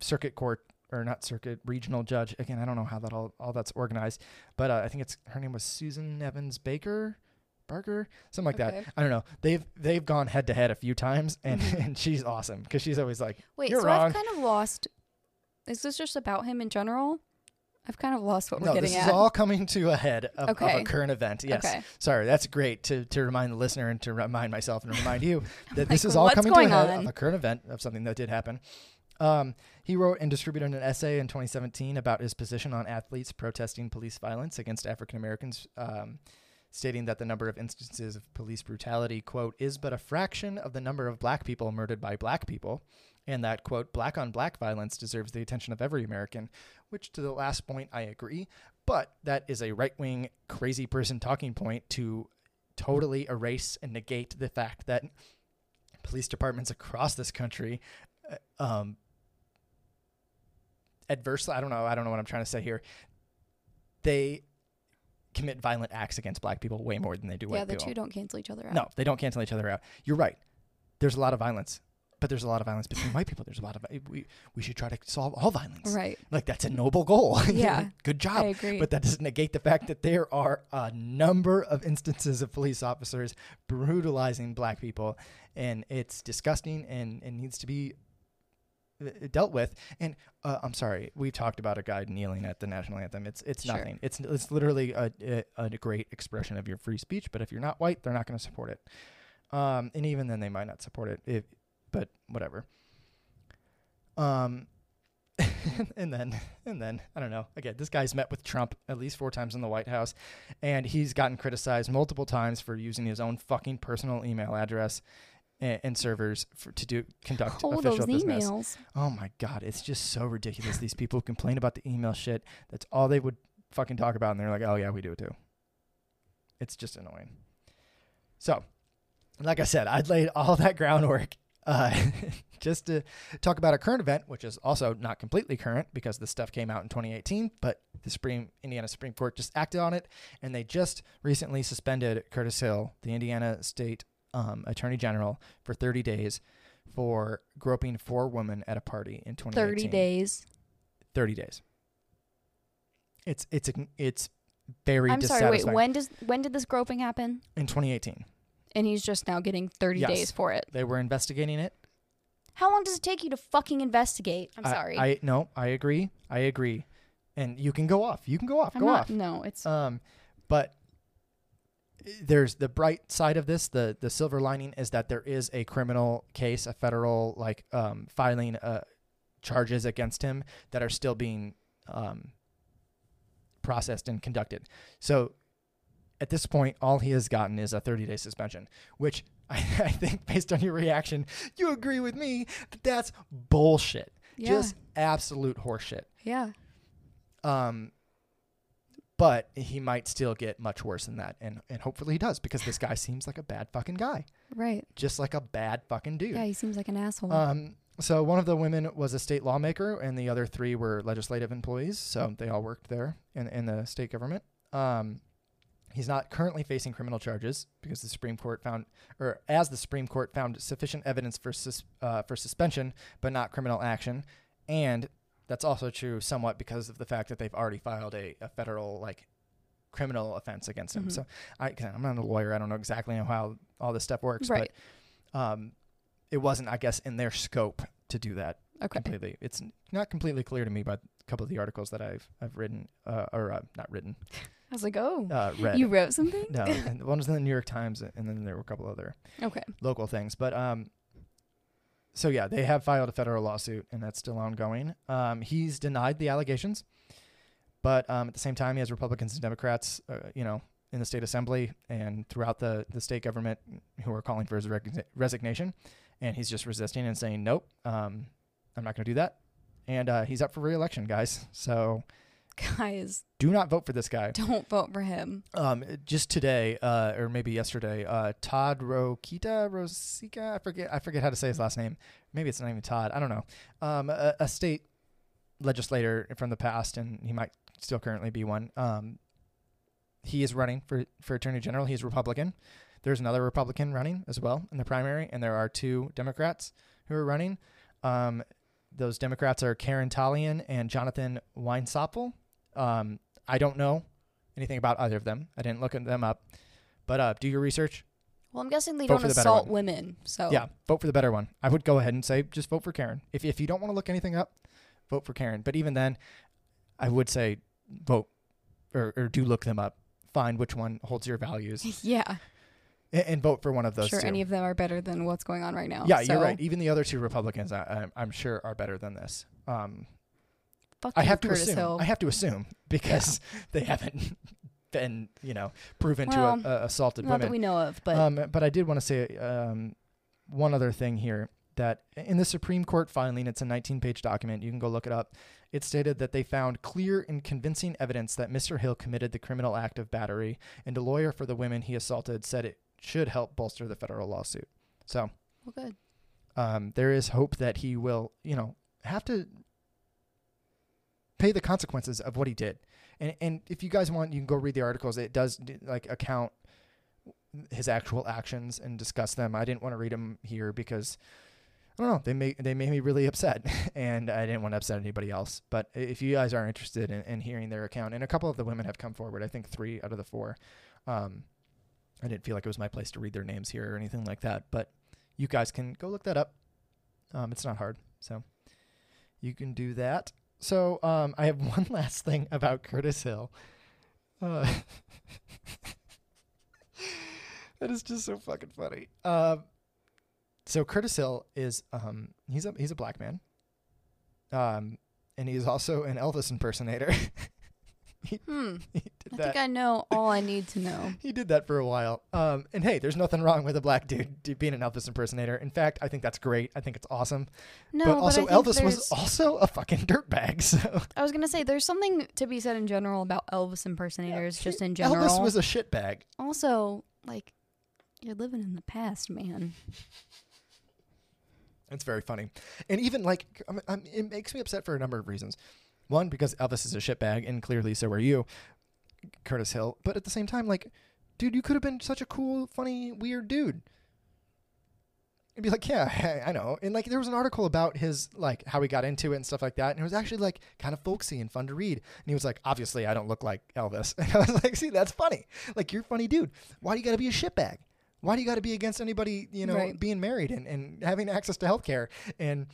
circuit court or not circuit regional judge again i don't know how that all all that's organized but uh, i think it's her name was susan evans baker barker something like that I don't know. They've they've gone head to head a few times, and Mhm. and she's awesome because she's always like, Wait, so wrong. I've kind of lost. Is this just about him in general? I've kind of lost what we're no, getting this at. is all coming to a head of, of a current event. Yes, Okay. sorry, that's great to to remind the listener and to remind myself and remind you that this is all coming to a head on? of a current event of something that did happen. Um, he wrote and distributed an essay in 2017 about his position on athletes protesting police violence against African Americans, um, stating that the number of instances of police brutality, quote, is but a fraction of the number of black people murdered by black people, and that, quote, black on black violence deserves the attention of every American, which to the last point I agree, but that is a right wing crazy person talking point to totally erase and negate the fact that police departments across this country uh, um, adversely i don't know i don't know what i'm trying to say here they commit violent acts against black people way more than they do yeah, white people. Yeah, the two don't cancel each other out. no they don't cancel each other out you're right there's a lot of violence but there's a lot of violence between white people there's a lot of we, we should try to solve all violence Right. like that's a noble goal Yeah. good job I agree. but that doesn't negate the fact that there are a number of instances of police officers brutalizing black people, and it's disgusting and it needs to be dealt with. And uh, I'm sorry, we talked about a guy kneeling at the national anthem. It's it's Sure. nothing. It's it's literally a, a a great expression of your free speech. But if you're not white, they're not going to support it. Um, and even then, they might not support it. If but whatever. Um, and then and then I don't know. Again, this guy's met with Trump at least four times in the White House, and he's gotten criticized multiple times for using his own fucking personal email address and, and servers for, to do conduct official those business. emails. Oh my god, it's just so ridiculous. These people complain about the email shit. That's all they would fucking talk about, and they're like, "Oh yeah, we do it too." It's just annoying. So, like I said, I'd laid all that groundwork uh, just to talk about a current event, which is also not completely current because this stuff came out in 2018, but the Supreme Indiana Supreme Court just acted on it, and they just recently suspended Curtis Hill, the Indiana State um, Attorney General, for 30 days for groping four women at a party in 2018. 30 days. 30 days. It's it's it's very I'm sorry, wait, when does when did this groping happen? in 2018 And he's just now getting 30 Yes. days for it. they were investigating it. How long does it take you to fucking investigate? I'm I- sorry. I no, I agree. I agree. And you can go off. You can go off. I'm go not, off. No, it's Um, but there's the bright side of this. The the silver lining is that there is a criminal case, a federal like um, filing uh, charges against him that are still being um, processed and conducted. So at this point, all he has gotten is a 30 day suspension, which I, I think, based on your reaction, you agree with me that that's bullshit. Yeah. Just absolute horseshit. Yeah. Um, but he might still get much worse than that, and and hopefully he does because this guy seems like a bad fucking guy, Right. just like a bad fucking dude. Yeah, he seems like an asshole. Um, so one of the women was a state lawmaker, and the other three were legislative employees. So they all worked there in in the state government. Um, he's not currently facing criminal charges because the Supreme Court found, or as the Supreme Court found sufficient evidence for sus- uh, for suspension, but not criminal action, and that's also true somewhat because of the fact that they've already filed a, a federal like criminal offense against him. Mhm. So I, I'm not a lawyer. I don't know exactly how all this stuff works, right. but um, it wasn't, I guess, in their scope to do that Okay. completely. It's not completely clear to me by a couple of the articles that I've I've written uh, or uh, not written, I was like, oh, uh, read. you wrote something? no, and one was in the New York Times, and then there were a couple other Okay. local things. But um, so yeah, they have filed a federal lawsuit, and that's still ongoing. Um, he's denied the allegations, but um, at the same time, he has Republicans and Democrats, uh, you know, in the state assembly and throughout the the state government who are calling for his reg- resignation, and he's just resisting and saying, "Nope, um, I'm not going to do that." And uh, he's up for re-election, guys. So Guys, do not vote for this guy. don't vote for him. Um, just today, uh, or maybe yesterday, uh, Todd Rokita rosica I forget, I forget how to say his last name. Maybe it's not even Todd. I don't know. Um, a, a state legislator from the past, and he might still currently be one. Um, he is running for for attorney general. He's Republican. There's another Republican running as well in the primary, and there are two Democrats who are running. Um, those Democrats are Karen Tallian and Jonathan Weinzapfel. Um, I don't know anything about either of them. I didn't look them up. But uh, do your research. Well, I'm guessing they Vote don't the assault women. So Yeah, vote for the better one. I would go ahead and say just vote for Karen. If if you don't want to look anything up, vote for Karen. But even then, I would say vote or, or do look them up. Find which one holds your values yeah. and, and vote for one of those sure, two. any of them are better than what's going on right now. yeah, you're right. Even the other two Republicans, I, I'm, I'm sure, are better than this. Um, Fuck I have to Curtis assume. Hill. I have to assume because they haven't been, you know, proven Well, to uh, assaulted Not women. that we know of, but um, but I did want to say um, one other thing here that in the Supreme Court filing, it's a 19 page document. You can go look it up. It stated that they found clear and convincing evidence that Mr. Hill committed the criminal act of battery, and a lawyer for the women he assaulted said it should help bolster the federal lawsuit. So well, good. um, there is hope that he will, you know, have to pay the consequences of what he did. And and if you guys want, you can go read the articles. It does like account his actual actions and discuss them. I didn't want to read them here because I don't know. They made they made me really upset, and I didn't want to upset anybody else. But if you guys are interested in, in hearing their account, and a couple of the women have come forward, I think three out of the four. Um, I didn't feel like it was my place to read their names here or anything like that, but you guys can go look that up. Um, it's not hard, so you can do that. So um, I have one last thing about Curtis Hill. Uh, that is just so fucking funny. Um, so Curtis Hill is um, he's a he's a black man. Um, and he's also an Elvis impersonator. Hmm. he did I that. think I know all I need to know. He did that for a while. Um, and hey, there's nothing wrong with a black dude d- being an Elvis impersonator. In fact, I think that's great. I think it's awesome. No, but also, think Elvis was also a fucking dirtbag. So I was gonna say there's something to be said in general about Elvis impersonators, just in general. Elvis was a shitbag. also, like, you're living in the past, man. It's very funny. And even like, I'm, I'm, it makes me upset for a number of reasons. One, because Elvis is a shitbag, and clearly so are you, Curtis Hill. But at the same time, like, dude, you could have been such a cool, funny, weird dude. It'd be like, yeah, I know. And like, there was an article about his, like, how he got into it and stuff like that. And it was actually, like, kind of folksy and fun to read. And he was like, obviously, I don't look like Elvis. And I was like, see, that's funny. Like, you're a funny dude. Why do you got to be a shitbag? Why do you got to be against anybody, you know, Right. being married and, and having access to healthcare and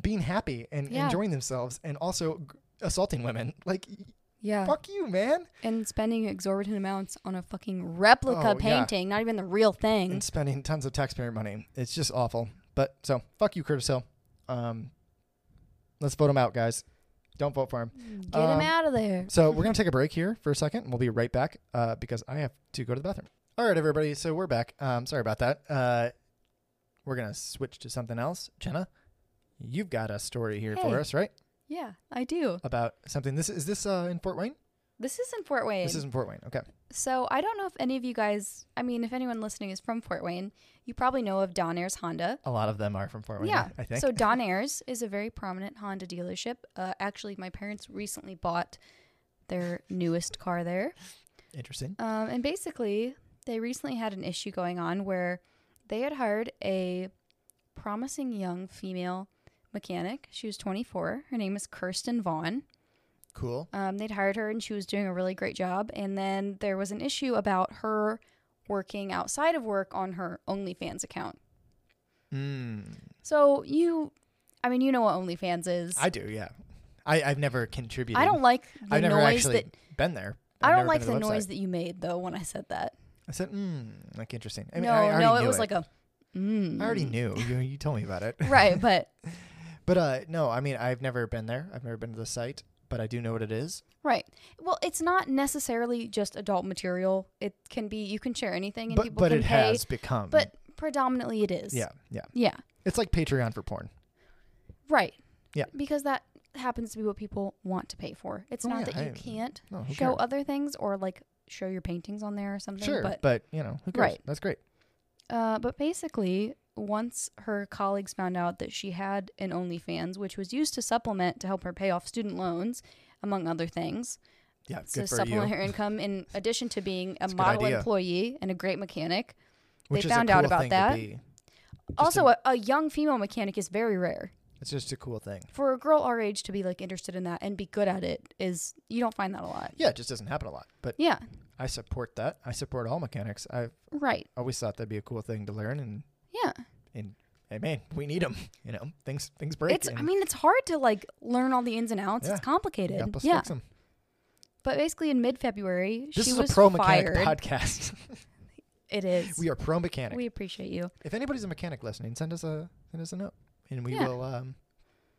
being happy and Yeah. enjoying themselves and also assaulting women? Like, Yeah. fuck you, man. And spending exorbitant amounts on a fucking replica Oh, yeah. painting, not even the real thing. and spending tons of taxpayer money. It's just awful. But so fuck you, Curtis Hill. Um, let's vote him out, guys. Don't vote for him. Get him Um, out of there. So we're gonna take a break here for a second, and we'll be right back uh, because I have to go to the bathroom. All right, everybody. So we're back. Um, sorry about that. Uh, we're gonna switch to something else. Jenna, you've got a story here for us, right? Yeah, I do. About something. This is this uh, in Fort Wayne. This is in Fort Wayne. This is in Fort Wayne. Okay. So I don't know if any of you guys, I mean, if anyone listening is from Fort Wayne, you probably know of Don Ayres Honda. A lot of them are from Fort Wayne. yeah. I think. So Don Ayres is a very prominent Honda dealership. Uh, actually, my parents recently bought their newest car there. Interesting. Um, and basically, they recently had an issue going on where they had hired a promising young female mechanic. She was 24. Her name is Kirsten Vaughn. Cool. Um, they'd hired her and she was doing a really great job. And then there was an issue about her working outside of work on her OnlyFans account. Mm. So you, I mean, you know what OnlyFans is. I do. Yeah. I I've never contributed. I don't like the I've never noise actually that. been there. I I've don't like been the noise that you made though when I said that. I said, mm, like interesting. I mean, no, I no, it was like a. Mm. I already knew. You, you told me about it. right, but But uh, no, I mean, I've never been there. I've never been to the site, but I do know what it is. right. Well, it's not necessarily just adult material. It can be you can share anything and But people but can it pay. has become. But predominantly it is. yeah, yeah, Yeah. it's like Patreon for porn. Right. Yeah. Because that happens to be what people want to pay for. It's Oh, not yeah, that you can't No, show cares? other things or like show your paintings on there or something. Sure, But but, you know, who cares? Right. That's great. uh, but basically, once her colleagues found out that she had an OnlyFans, which was used to supplement to help her pay off student loans, among other things, Yeah, to good for supplement you. her income, in addition to being a It's a model employee and a great mechanic. Which they is a found out about that. be. also, a- a, a young female mechanic is very rare. It's just a cool thing. For a girl our age to be like interested in that and be good at it is you don't find that a lot. Yeah, it just doesn't happen a lot. But Yeah, I support that. I support all mechanics. I've right. always thought that'd be a cool thing to learn, and Yeah. and hey, man, we need them. You know, things things break. It's I mean it's hard to like learn all the ins and outs. Yeah. It's complicated. us yeah. fix 'em. But basically in mid-February she was fired. This she is was a pro mechanic podcast. It is. we are pro mechanic. We appreciate you. if anybody's a mechanic listening, send us a send us a note, and we Yeah. will um,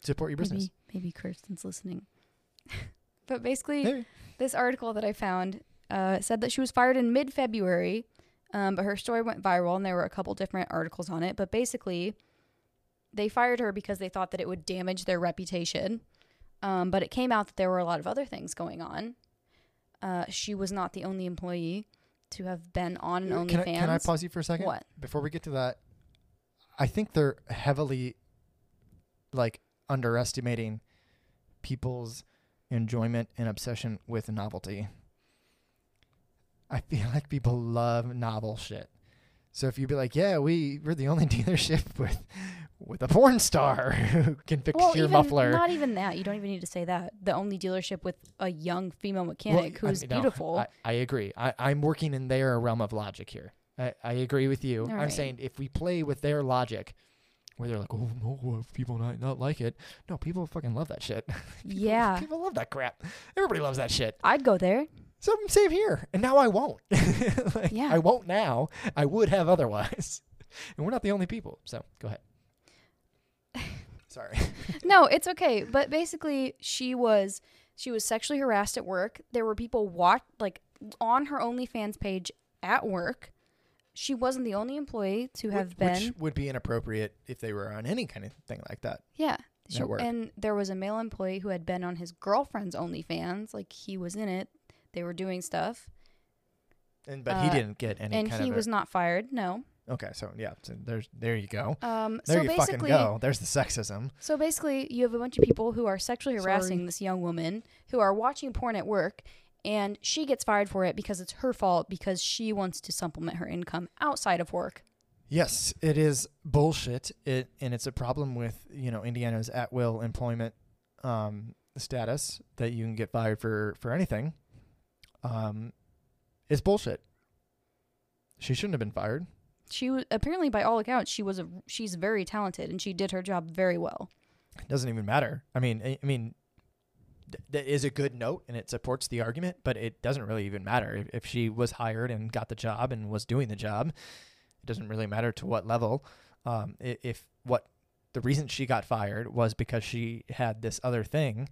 support your business. Maybe maybe Kirsten's listening. but basically Maybe. this article that I found uh, said that she was fired in mid-February, um, but her story went viral, and there were a couple different articles on it. But basically, they fired her because they thought that it would damage their reputation. Um, but it came out that there were a lot of other things going on. Uh, she was not the only employee to have been on an Can I, OnlyFans. can I pause you for a second? What? Before we get to that, I think they're heavily like underestimating people's enjoyment and obsession with novelty. I feel like people love novel shit. So if you'd be like, "Yeah, we we're the only dealership with with a porn star who can fix Well, your even, muffler," not even that. You don't even need to say that. The only dealership with a young female mechanic Well, I who's mean, no, beautiful. I, I agree. I, I'm working in their realm of logic here. I, I agree with you. All I'm right. saying if we play with their logic, where they're like, oh no, uh, people not not like it. No, people fucking love that shit. yeah, people love that crap. Everybody loves that shit. I'd go there. So same here. And now I won't. like, Yeah. I won't now. I would have otherwise. And we're not the only people. So go ahead. Sorry. no, it's okay. But basically, she was she was sexually harassed at work. There were people watch like on her OnlyFans page at work. She wasn't the only employee to have Which- been. Which would be inappropriate if they were on any kind of thing like that. yeah. She, and there was a male employee who had been on his girlfriend's OnlyFans. Like he was in it. They were doing stuff, And but he Uh, didn't get any and he was not fired. No. Okay, so yeah, so there's there you go. Um. There so you fucking basically, go. There's the sexism. So basically, you have a bunch of people who are sexually harassing Sorry. this young woman who are watching porn at work, and she gets fired for it because it's her fault because she wants to supplement her income outside of work. Yes, it is bullshit. It and it's a problem with you know Indiana's at will employment um, status that you can get fired for for anything. Um, it's bullshit. She shouldn't have been fired. She was apparently, by all accounts, she was a she's very talented and she did her job very well. It doesn't even matter. I mean, I, I mean, th- that is a good note and it supports the argument, but it doesn't really even matter if, if she was hired and got the job and was doing the job. It doesn't really matter to what level. Um, i- if what the reason she got fired was because she had this other thing,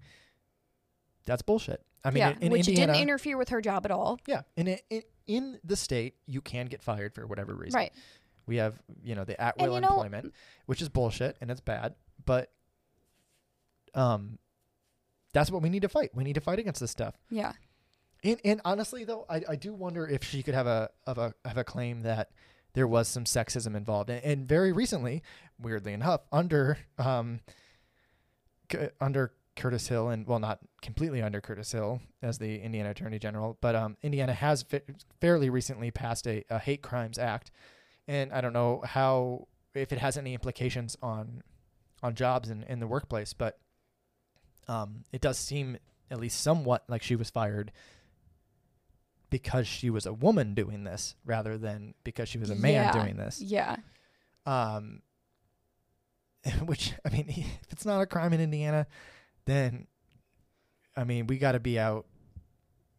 That's bullshit. I mean, yeah, in, in which Indiana, didn't interfere with her job at all. yeah, in, in in the state, you can get fired for whatever reason. Right. We have, you know, the at will you know- employment, which is bullshit and it's bad, but um that's what we need to fight. We need to fight against this stuff. Yeah. And, and honestly though, I, I do wonder if she could have a of a have a claim that there was some sexism involved. And, and very recently, weirdly enough, under um C- under Curtis Hill and well not completely under Curtis Hill as the Indiana Attorney General, but um Indiana has fa- fairly recently passed a, a hate crimes act. And I don't know how if it has any implications on on jobs in, in the workplace, but um it does seem at least somewhat like she was fired because she was a woman doing this rather than because she was a man Yeah. doing this. Yeah. Um, which I mean, if it's not a crime in Indiana, then I mean, we got to be out.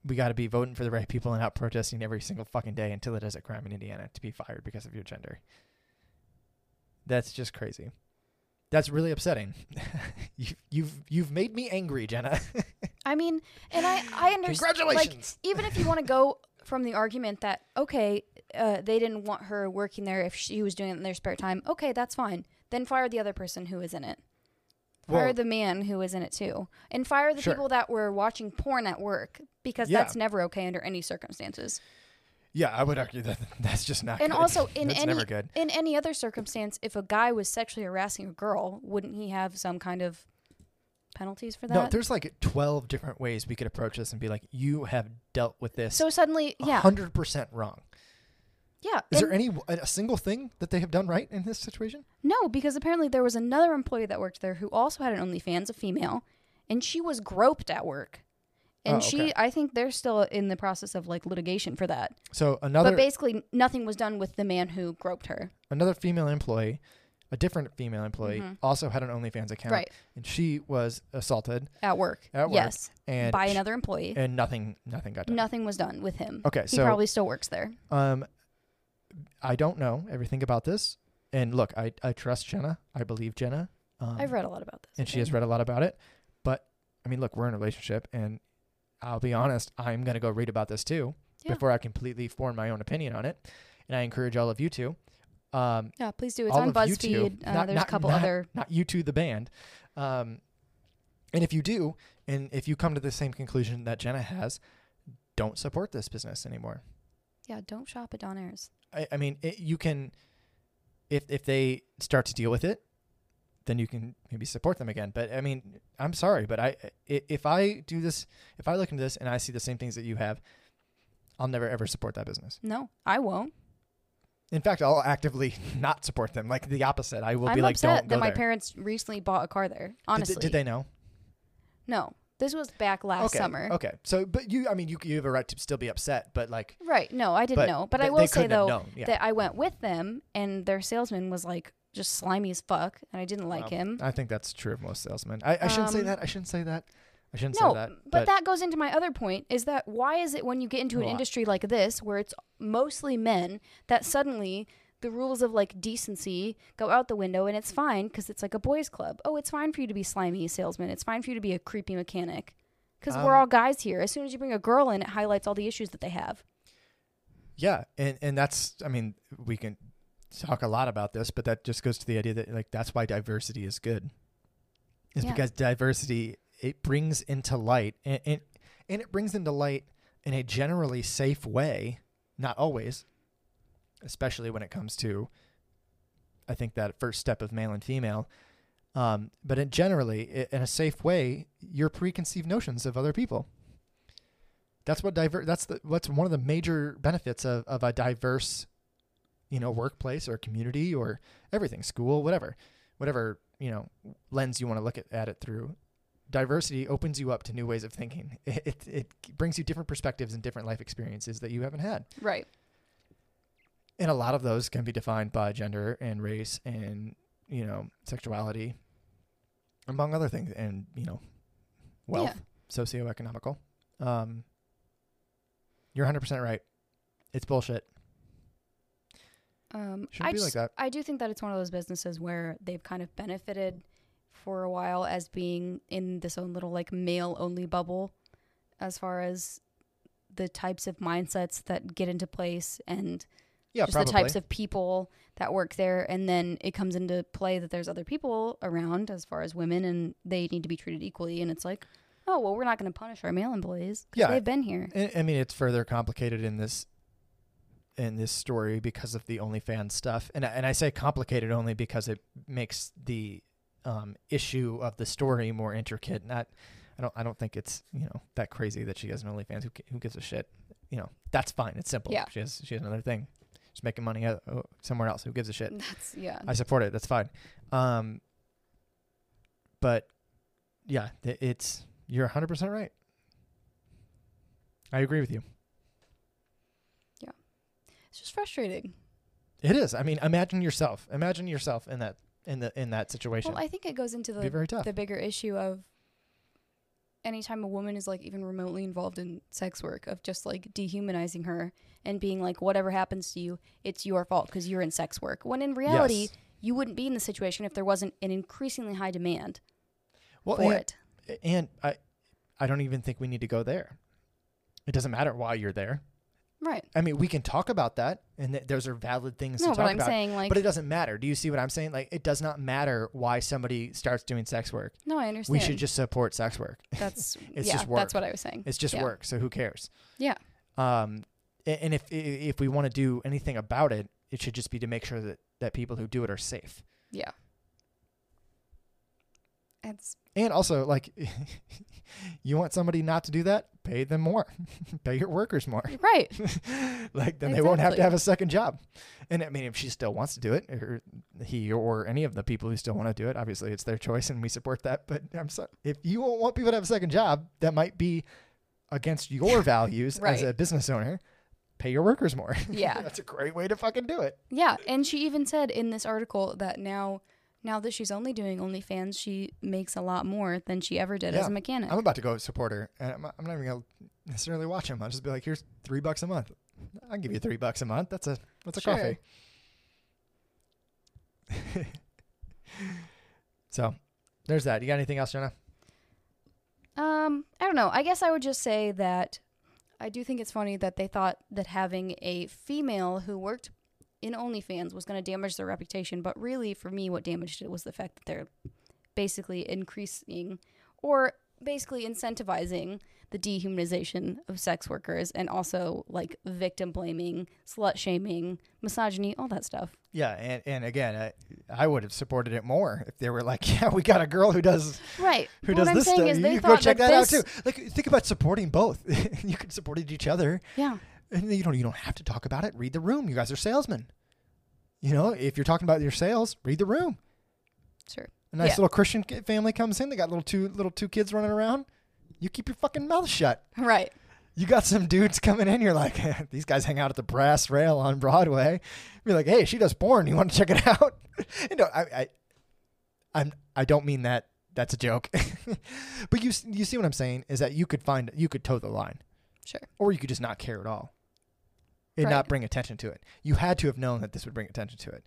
We got to be voting for the right people and out protesting every single fucking day until it is a crime in Indiana to be fired because of your gender. That's just crazy. That's really upsetting. you, you've you've made me angry, Jenna. I mean, and I I understand. Like, Congratulations. even if you want to go from the argument that okay, uh, they didn't want her working there if she was doing it in their spare time. Okay, that's fine. Then fire the other person who is in it. Fire Well- the man who was in it too, and fire the Sure. people that were watching porn at work because Yeah. that's never okay under any circumstances. yeah, I would argue that that's just not. And good. also, in any in any other circumstance, if a guy was sexually harassing a girl, wouldn't he have some kind of penalties for that? No, there's like 12 different ways we could approach this and be like, you have dealt with this so suddenly, yeah, 100% wrong. Yeah. Is there any a single thing that they have done right in this situation? No, because apparently there was another employee that worked there who also had an OnlyFans, a female, and she was groped at work. And Oh, she. I think they're still in the process of like litigation for that. So another but basically, nothing was done with the man who groped her. another female employee, a different female employee, also had an OnlyFans account, Mm-hmm. Right. and she was assaulted At work. At work. Yes. and by another employee. and nothing nothing got done. Nothing was done with him. Okay, So He so- probably still works there. Um, I don't know everything about this, and look, I I trust Jenna. I believe Jenna. Um, I've read a lot about this. and she has read a lot about it. But I mean, look, we're in a relationship, and I'll be honest, I'm gonna go read about this too Yeah. before I completely form my own opinion on it. And I encourage all of you to. Um, Yeah, please do. It's on BuzzFeed. Uh, not- there's not- a couple not- other. not you two, the band. Um, and if you do, and if you come to the same conclusion that Jenna has, don't support this business anymore. Yeah, don't shop at Don Ayres. I, I mean, it, you can, if if they start to deal with it, then you can maybe support them again. But I mean, I'm sorry, but I if I do this, if I look into this and I see the same things that you have, I'll never ever support that business. No, I won't. In fact, I'll actively not support them. Like the opposite, I will I'm be like, upset don't that go my there. parents recently bought a car there. Did- Honestly, did, they know? No, this was back last okay. summer. Okay. So, but you, I mean, you you have a right to still be upset, but like, Right. No, I didn't But know. But they- I will say though yeah. that I went with them and their salesman was like just slimy as fuck and I didn't like well, him. I think that's true of most salesmen. I, I shouldn't say Um, that. I shouldn't say that. I shouldn't no, say that. but, that goes into my other point is that why is it when you get into an Hold industry like this where it's mostly men that suddenly the rules of like decency go out the window and it's fine because it's like a boys club. Oh, it's fine for you to be slimy salesman. It's fine for you to be a creepy mechanic. Because we're Um, all guys here. As soon as you bring a girl in, it highlights all the issues that they have. Yeah, and and that's I mean we can talk a lot about this, but that just goes to the idea that like that's why diversity is good. Is Yeah. because diversity it brings into light and, and and it brings into light in a generally safe way, not always, especially when it comes to I think that first step of male and female. Um, but in generally, in a safe way, your preconceived notions of other people. That's what diver. That's the what's one of the major benefits of, of a diverse, you know, workplace or community or everything, school, whatever, whatever you know lens you want to look at, at it through. Diversity opens you up to new ways of thinking. It, it it brings you different perspectives and different life experiences that you haven't had, Right. And a lot of those can be defined by gender and race and you know sexuality, among other things, and you know, wealth, socioeconomical. Um, you're 100% right. It's bullshit. Um, Shouldn't I be like that. I do think that it's one of those businesses where they've kind of benefited for a while as being in this own little like male only bubble as far as the types of mindsets that get into place and Yeah, just probably. the types of people that work there and then it comes into play that there's other people around as far as women and they need to be treated equally and it's like oh well we're not going to punish our male employees Yeah. they've been here I I mean, it's further complicated in this in this story because of the OnlyFans stuff, and I, and I say complicated only because it makes the um, issue of the story more intricate. Not, I don't, I don't think it's you know that crazy that she has an OnlyFans. Who, who gives a shit? You know, that's fine. It's simple. Yeah. She has she has another thing. She's making money uh, somewhere else. Who gives a shit? that's yeah I support it. That's fine. Um, but yeah, it's you're 100% right. I agree with you. Yeah. It's just frustrating It is. I mean, imagine yourself. Imagine yourself in that in the in that situation. well i think it goes into the the bigger issue of anytime a woman is like even remotely involved in sex work of just like dehumanizing her and being like whatever happens to you it's your fault because you're in sex work when in reality Yes. you wouldn't be in the situation if there wasn't an increasingly high demand well, for and, it and I I don't even think we need to go there. It doesn't matter why you're there. Right I mean, we can talk about that, and th- those are valid things no to talk i'm about. saying like but it doesn't matter. Do you see what I'm saying? Like, it does not matter why somebody starts doing sex work. no i understand We should just support sex work. that's It's yeah just work. that's what i was saying It's just Yeah. work. So who cares? yeah Um, and if if we want to do anything about it, it should just be to make sure that that people who do it are safe. yeah it's And also, like, you want somebody not to do that? Pay them more. Pay your workers more. right like, then they won't have to have a second job. And I mean, if she still wants to do it, or he or any of the people who still want to do it, obviously it's their choice, and we support that. But I'm sorry, if you don't want people to have a second job, that might be against your values as a business owner. Pay your workers more. Yeah. that's a great way to fucking do it. Yeah, and she even said in this article that now now that she's only doing OnlyFans, she makes a lot more than she ever did as a mechanic. I'm about to go support her, and I'm, I'm not even gonna necessarily watch him. I'll just be like, "Here's three bucks a month. I'll give you three bucks a month. That's a that's a Sure. coffee." so, there's that. You got anything else, Jenna? Um, I don't know. I guess I would just say that I do think it's funny that they thought that having a female who worked in OnlyFans was going to damage their reputation, but really, for me, what damaged it was the fact that they're basically increasing or basically incentivizing the dehumanization of sex workers and also like victim blaming, slut shaming, misogyny, all that stuff. Yeah, and and again, I, I would have supported it more if they were like, "Yeah, we got a girl who does Right. who But does what I'm this stuff. is You can go check that, that, out too." Like, think about supporting both. you could support each other. Yeah. And you don't you don't have to talk about it. Read the room. You guys are salesmen. You know, if you're talking about your sales, read the room. Sure. A nice Yeah. little Christian family comes in. They got little two little two kids running around. You keep your fucking mouth shut. Right. You got some dudes coming in. You're like, these guys hang out at the Brass Rail on Broadway. You're like, hey, she does porn. You want to check it out? you know, I, I, I'm, I don't mean that. That's a joke. but you, you see what I'm saying? Is that you could find, you could toe the line, Sure. or you could just not care at all, and Right. not bring attention to it. You had to have known that this would bring attention to it.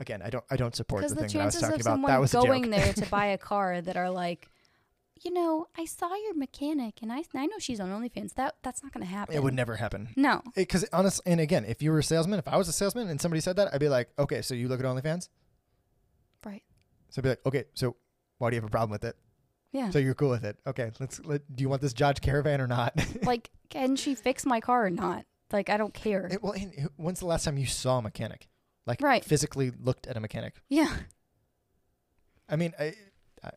Again, I don't, I don't support Because the the thing that I was talking about. someone That was going there to buy a car that are like, you know, I saw your mechanic and I, I know she's on OnlyFans. That that's not going to happen. it would never happen. No. Because honestly, and again, if you were a salesman, if I was a salesman and somebody said that, I'd be like, okay, so you look at OnlyFans. Right. So I'd be like, okay, so why do you have a problem with it? Yeah. So you're cool with it? Okay, let's. Let, do you want this Dodge Caravan or not? like, can she fix my car or not? Like, I don't care. It- well, and when's the last time you saw a mechanic? Like, Right. physically looked at a mechanic? yeah. I mean, I, I,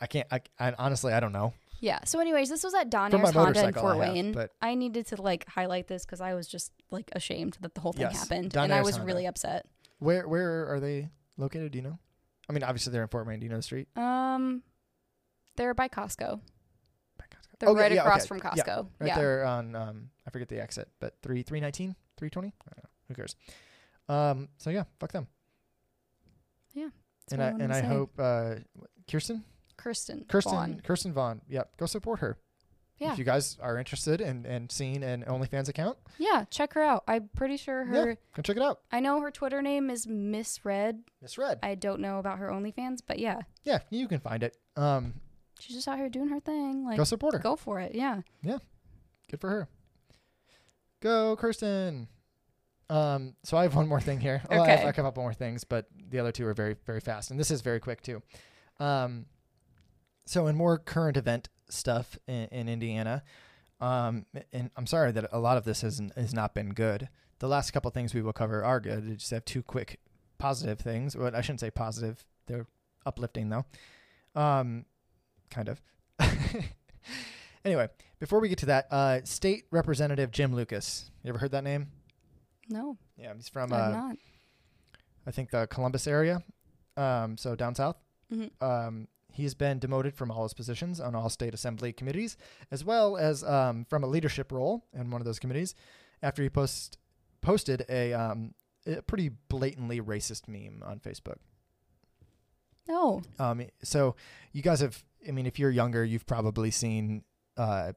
I can't. I, I honestly, I don't know. Yeah. So, anyways, this was at Don Ayres Honda in Fort I have, Wayne. but- I needed to like highlight this because I was just like ashamed that the whole thing Yes, happened, and I was Honda. really upset. Where, where are they located? Do you know? I mean, obviously they're in Fort Wayne. Do you know the street? Um, they're by Costco. They're Okay, right yeah, across okay. from Yeah, Costco. right yeah. there on um I forget the exit, but three three nineteen, three twenty. I. Who cares? Um. So yeah, fuck them. Yeah. and what I and I say. hope uh, Kirsten, Kirsten. Kirsten, Vaughn. Kirsten Vaughn. Yep, go support her. Yeah. If you guys are interested in, in seeing an OnlyFans account, Yeah, check her out. I'm pretty sure her. yeah, go check it out. I know her Twitter name is Miss Red. Miss Red. I don't know about her OnlyFans, but yeah, yeah, you can find it. Um, she's just out here doing her thing. Like, go support her. go for it. Yeah. Yeah. Good for her. Go, Kirsten. Um, so I have one more thing here. Oh, I, have, Okay. I have a couple more things, but the other two are very, very fast, and this is very quick too. Um, so in more current event stuff in, in Indiana, um, and I'm sorry that a lot of this has has not been good. The last couple things we will cover are good. I just have two quick positive things. Well, I shouldn't say positive; they're uplifting though. Um, kind of. anyway, before we get to that, uh, State Representative Jim Lucas. You ever heard that name? No, Yeah, he's from uh, not. I think the Columbus area, um, so down south. Mhm. Um, he's been demoted from all his positions on all state assembly committees, as well as um, from a leadership role in one of those committees, after he post posted a, um, a pretty blatantly racist meme on Facebook. No. Um, so you guys have, I mean, if you're younger, you've probably seen uh,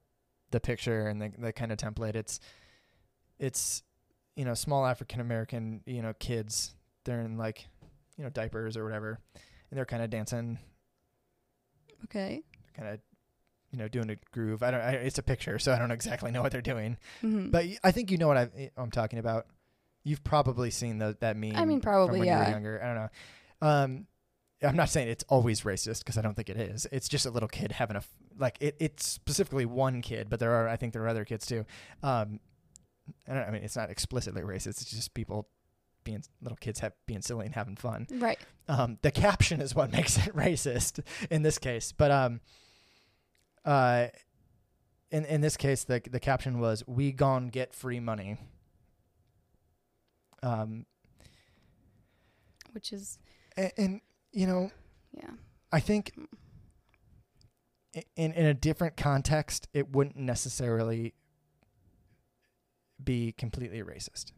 the picture and the, the kind of template. It's, it's, you know, small African American, you know, kids. They're in like, you know, diapers or whatever, and they're kind of dancing, Okay. kind of, you know, doing a groove. I don't. I, it's a picture, so I don't exactly know what they're doing. hmm But I think you know what I, I'm talking about. You've probably seen the, that meme. I mean, probably, when you were yeah. younger. I don't know. Um, I'm not saying it's always racist because I don't think it is. It's just a little kid having a like it. It's specifically one kid, but there are I think there are other kids too. Um, I don't. I mean, it's not explicitly racist. It's just people being little kids have being silly and having fun. Right. Um, the caption is what makes it racist in this case. But um, uh, in in this case, the the caption was "We gon' get free money." Um, Which is and, and you know, yeah. I think in in a different context, it wouldn't necessarily be completely racist.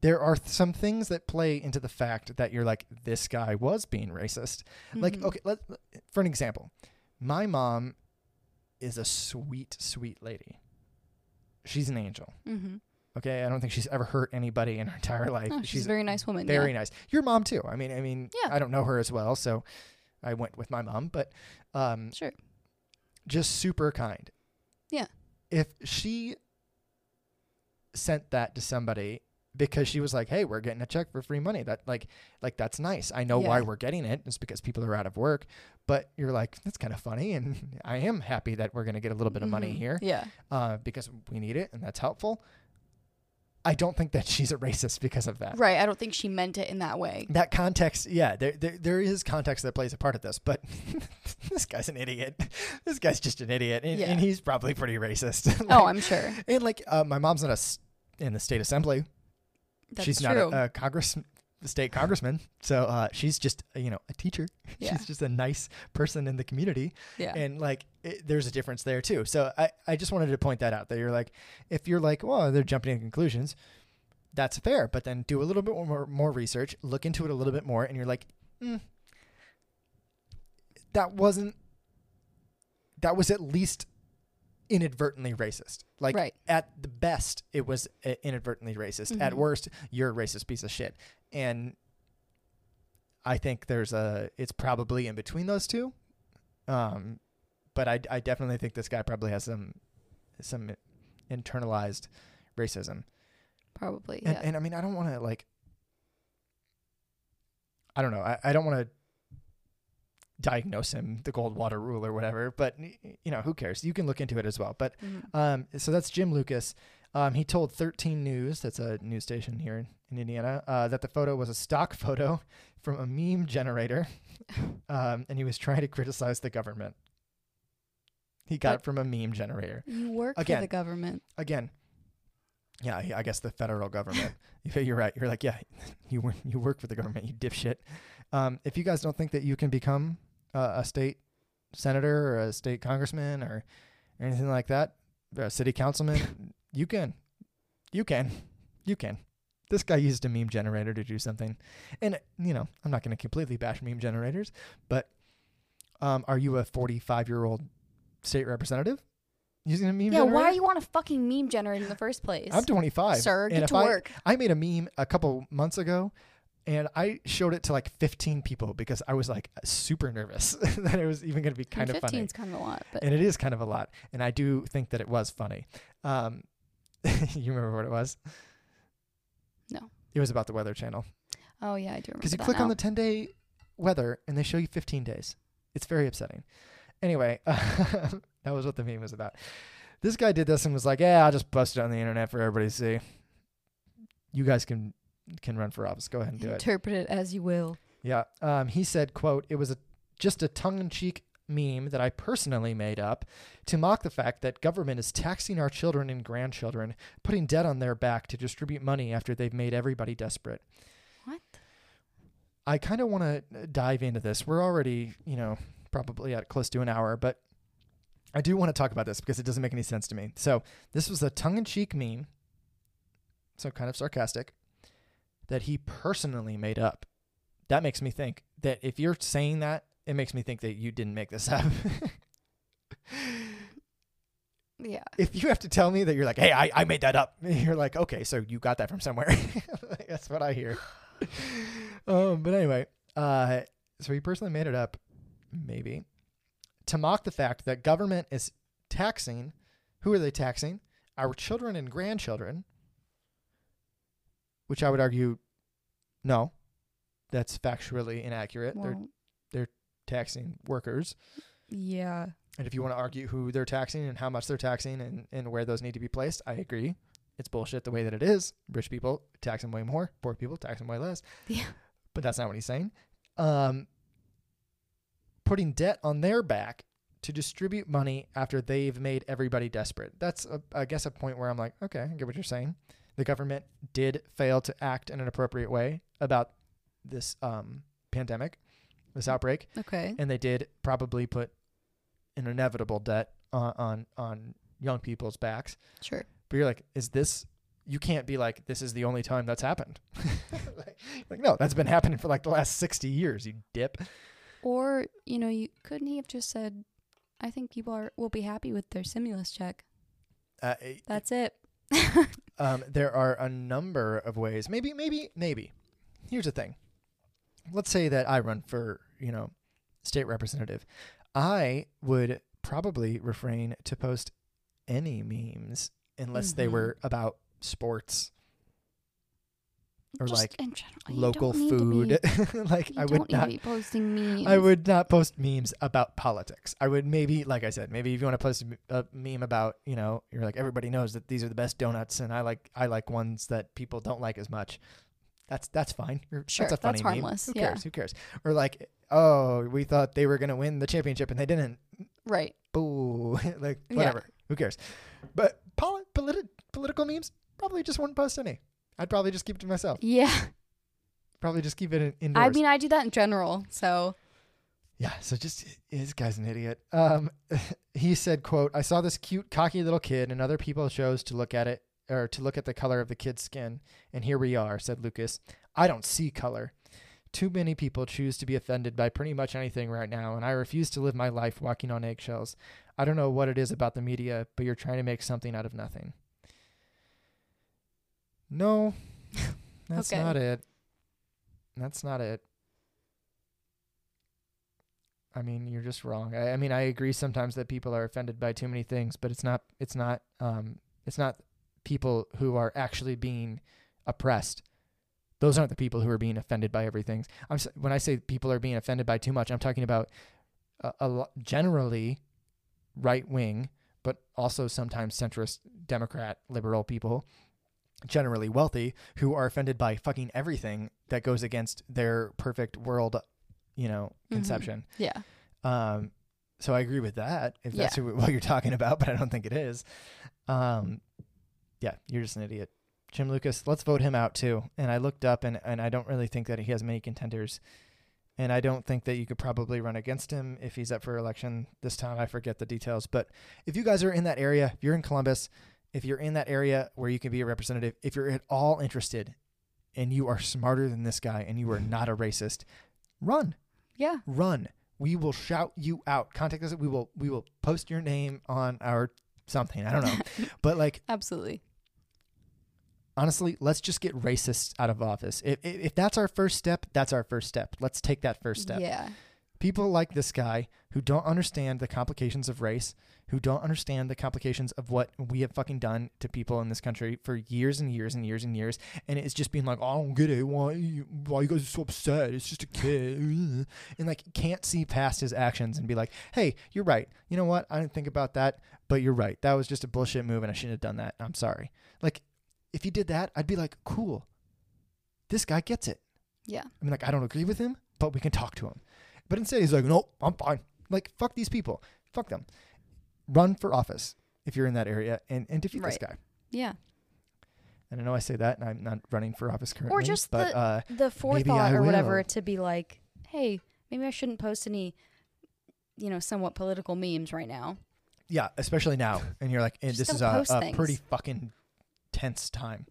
There are th- some things that play into the fact that you're like, this guy was being racist. Like, Mhm. okay, let, for an example, my mom is a sweet, sweet lady. She's an angel. Mm-hmm. Okay, I don't think she's ever hurt anybody in her entire life. Oh, she's, a very nice woman. very yeah. nice. Your mom too. I mean, I mean, Yeah. I don't know her as well, so I went with my mom, but um, Sure. just super kind. Yeah. If she sent that to somebody because she was like, "Hey, we're getting a check for free money," that like, like that's nice. I know why we're getting it. It's because people are out of work. But you're like, that's kind of funny, and I am happy that we're gonna get a little bit of money Mhm. here Yeah. uh, because we need it, and that's helpful. I don't think that she's a racist because of that Right. I don't think she meant it in that way. that context yeah there, there there is context that plays a part of this but this guy's an idiot this guy's just an idiot and, Yeah. and he's probably pretty racist oh, I'm sure. and like uh, my mom's not a, in the state assembly That's she's true. not a, a congress state congressman so uh, she's just you know a teacher Yeah. she's just a nice person in the community yeah. and like it, there's a difference there too so I, I just wanted to point that out that you're like if you're like well they're jumping to conclusions that's fair but then do a little bit more more research look into it a little bit more and you're like mm, that wasn't that was at least inadvertently racist like right. at the best it was uh, inadvertently racist at Mhm. worst you're a racist piece of shit and i think there's a it's probably in between those two um but i, I definitely think this guy probably has some some internalized racism Probably. and, yeah. and i mean i don't want to like i don't know i, I don't want to diagnose him the Goldwater rule or whatever but you know who cares you can look into it as well but Mhm. um, so that's Jim Lucas. Um, he told 13 News, that's a news station here in Indiana, uh, that the photo was a stock photo from a meme generator, um, and he was trying to criticize the government. He got But- it from a meme generator. You work Again. for the government. Again, yeah, I guess the federal government. You're right. You're like, yeah, you work, you work for the government, you dipshit. Um, if you guys don't think that you can become uh, a state senator or a state congressman or anything like that, or a city councilman, you can, you can, you can. This guy used a meme generator to do something, and you know, I'm not going to completely bash meme generators, but um, are you a 45 year old state representative? using a meme Yeah, why generator? you want a fucking meme generator in the first place? I'm 25. Sir, get to I, work. I made a meme a couple months ago and I showed it to like 15 people because I was like super nervous that it was even going to be kind of 15 funny. is kind of a lot, but And it is kind of a lot. And I do think that it was funny. Um, you remember what it was? No. It was about the Weather Channel. oh yeah, I do remember Because you that click now. on the 10 day weather and they show you 15 days. It's very upsetting. Anyway, that was what the meme was about. This guy did this and was like, "Yeah, I'll just post it on the internet for everybody to see. You guys can can run for office. Go ahead and do it." Interpret it as you will. Yeah. Um, he said, "quote It was a just a tongue-in-cheek meme that I personally made up to mock the fact that government is taxing our children and grandchildren, putting debt on their back to distribute money after they've made everybody desperate." What? I kind of want to uh, dive into this. We're already, you know, probably at close to an hour, but I do want to talk about this because it doesn't make any sense to me. So, this was a tongue in cheek meme, so kind of sarcastic, that he personally made up. That makes me think that if you're saying that, it makes me think that you didn't make this up. Yeah. if you have to tell me that you're like, hey, I, I made that up, you're like, okay, so you got that from somewhere. That's what I hear. um, but anyway, uh, so he personally made it up, maybe, to mock the fact that government is taxing. Who are they taxing? Our children and grandchildren. Which I would argue, no, that's factually inaccurate. They're Well, taxing workers. yeah. And if you want to argue who they're taxing and how much they're taxing and, and where those need to be placed, I agree. It's bullshit the way that it is. Rich people tax them way more. Poor people tax them way less. Yeah. But that's not what he's saying. Um, putting debt on their back to distribute money after they've made everybody desperate. That's, a, I guess, a point where I'm like, okay, I get what you're saying. The government did fail to act in an appropriate way about this um, pandemic, this outbreak Okay. and they did probably put an inevitable debt on on, on young people's backs. Sure. But you're like, is this? You can't be like, this is the only time that's happened. like, like, no, that's been happening for like the last sixty years. You dip. Or, you know, you couldn't he have just said, I think people are will be happy with their stimulus check. Uh, That's it. um, there are a number of ways. Maybe, maybe, maybe. Here's the thing. Let's say that I run for, you know, state representative. I would probably refrain to post any memes unless they Mhm. were about sports or Just like in general, local don't need to food. like you I would not be posting memes. I would not post memes about politics. I would maybe, like I said, maybe if you want to post a meme about, you know, you're like everybody knows that these are the best donuts, and I like I like ones that people don't like as much. That's that's fine. Sure, that's a funny that's harmless, Who yeah. cares? Who cares? Or like, oh, we thought they were gonna win the championship and they didn't. Right. Boo! like Yeah. whatever. Who cares? But poli- politi- political memes probably just wouldn't post any. I'd probably just keep it to myself. Yeah. Probably just keep it in, indoors. I mean, I do that in general. So Yeah, so just this guy's an idiot. Um, he said, "quote I saw this cute, cocky little kid, and other people chose to look at it or to look at the color of the kid's skin, and here we are," said Lucas. "I don't see color. Too many people choose to be offended by pretty much anything right now, and I refuse to live my life walking on eggshells. I don't know what it is about the media, but you're trying to make something out of nothing." No, that's Okay. not it. That's not it. I mean, you're just wrong. I, I mean, I agree sometimes that people are offended by too many things, but it's not. It's not. Um, it's not people who are actually being oppressed. Those aren't the people who are being offended by everything. I'm when I say people are being offended by too much, I'm talking about a, a generally right wing, but also sometimes centrist, Democrat, liberal people, generally wealthy, who are offended by fucking everything that goes against their perfect world, you know, Mhm. conception. yeah. Um, so I agree with that if that's Yeah. who, what you're talking about, but I don't think it is. Um, yeah, you're just an idiot. Jim Lucas, let's vote him out too. And I looked up and, and I don't really think that he has many contenders. And I don't think that you could probably run against him if he's up for election this time. I forget the details. But if you guys are in that area, if you're in Columbus, if you're in that area where you can be a representative, if you're at all interested and you are smarter than this guy and you are not a racist, run Yeah. run. We will shout you out. Contact us. We will we will post your name on our something. I don't know. but like Absolutely. Honestly, let's just get racists out of office. If, if if that's our first step, that's our first step. Let's take that first step. Yeah. People like this guy who don't understand the complications of race, who don't understand the complications of what we have fucking done to people in this country for years and years and years and years, and it's just being like, I don't get it. Why you, why you guys are so upset? It's just a kid, and like can't see past his actions and be like, Hey, you're right. You know what? I didn't think about that, but you're right. That was just a bullshit move, and I shouldn't have done that. I'm sorry. Like, if he did that, I'd be like, Cool. This guy gets it. Yeah. I mean, like, I don't agree with him, but we can talk to him. But instead, he's like, nope, I'm fine. Like, fuck these people. Fuck them. Run for office if you're in that area and, and defeat this guy. Yeah. And I know I say that, and I'm not running for office currently. Or just but the- uh, The forethought or whatever to be like, hey, maybe I shouldn't post any, you know, somewhat political memes right now. yeah, especially now, and you're like, and this is a, a pretty fucking tense time.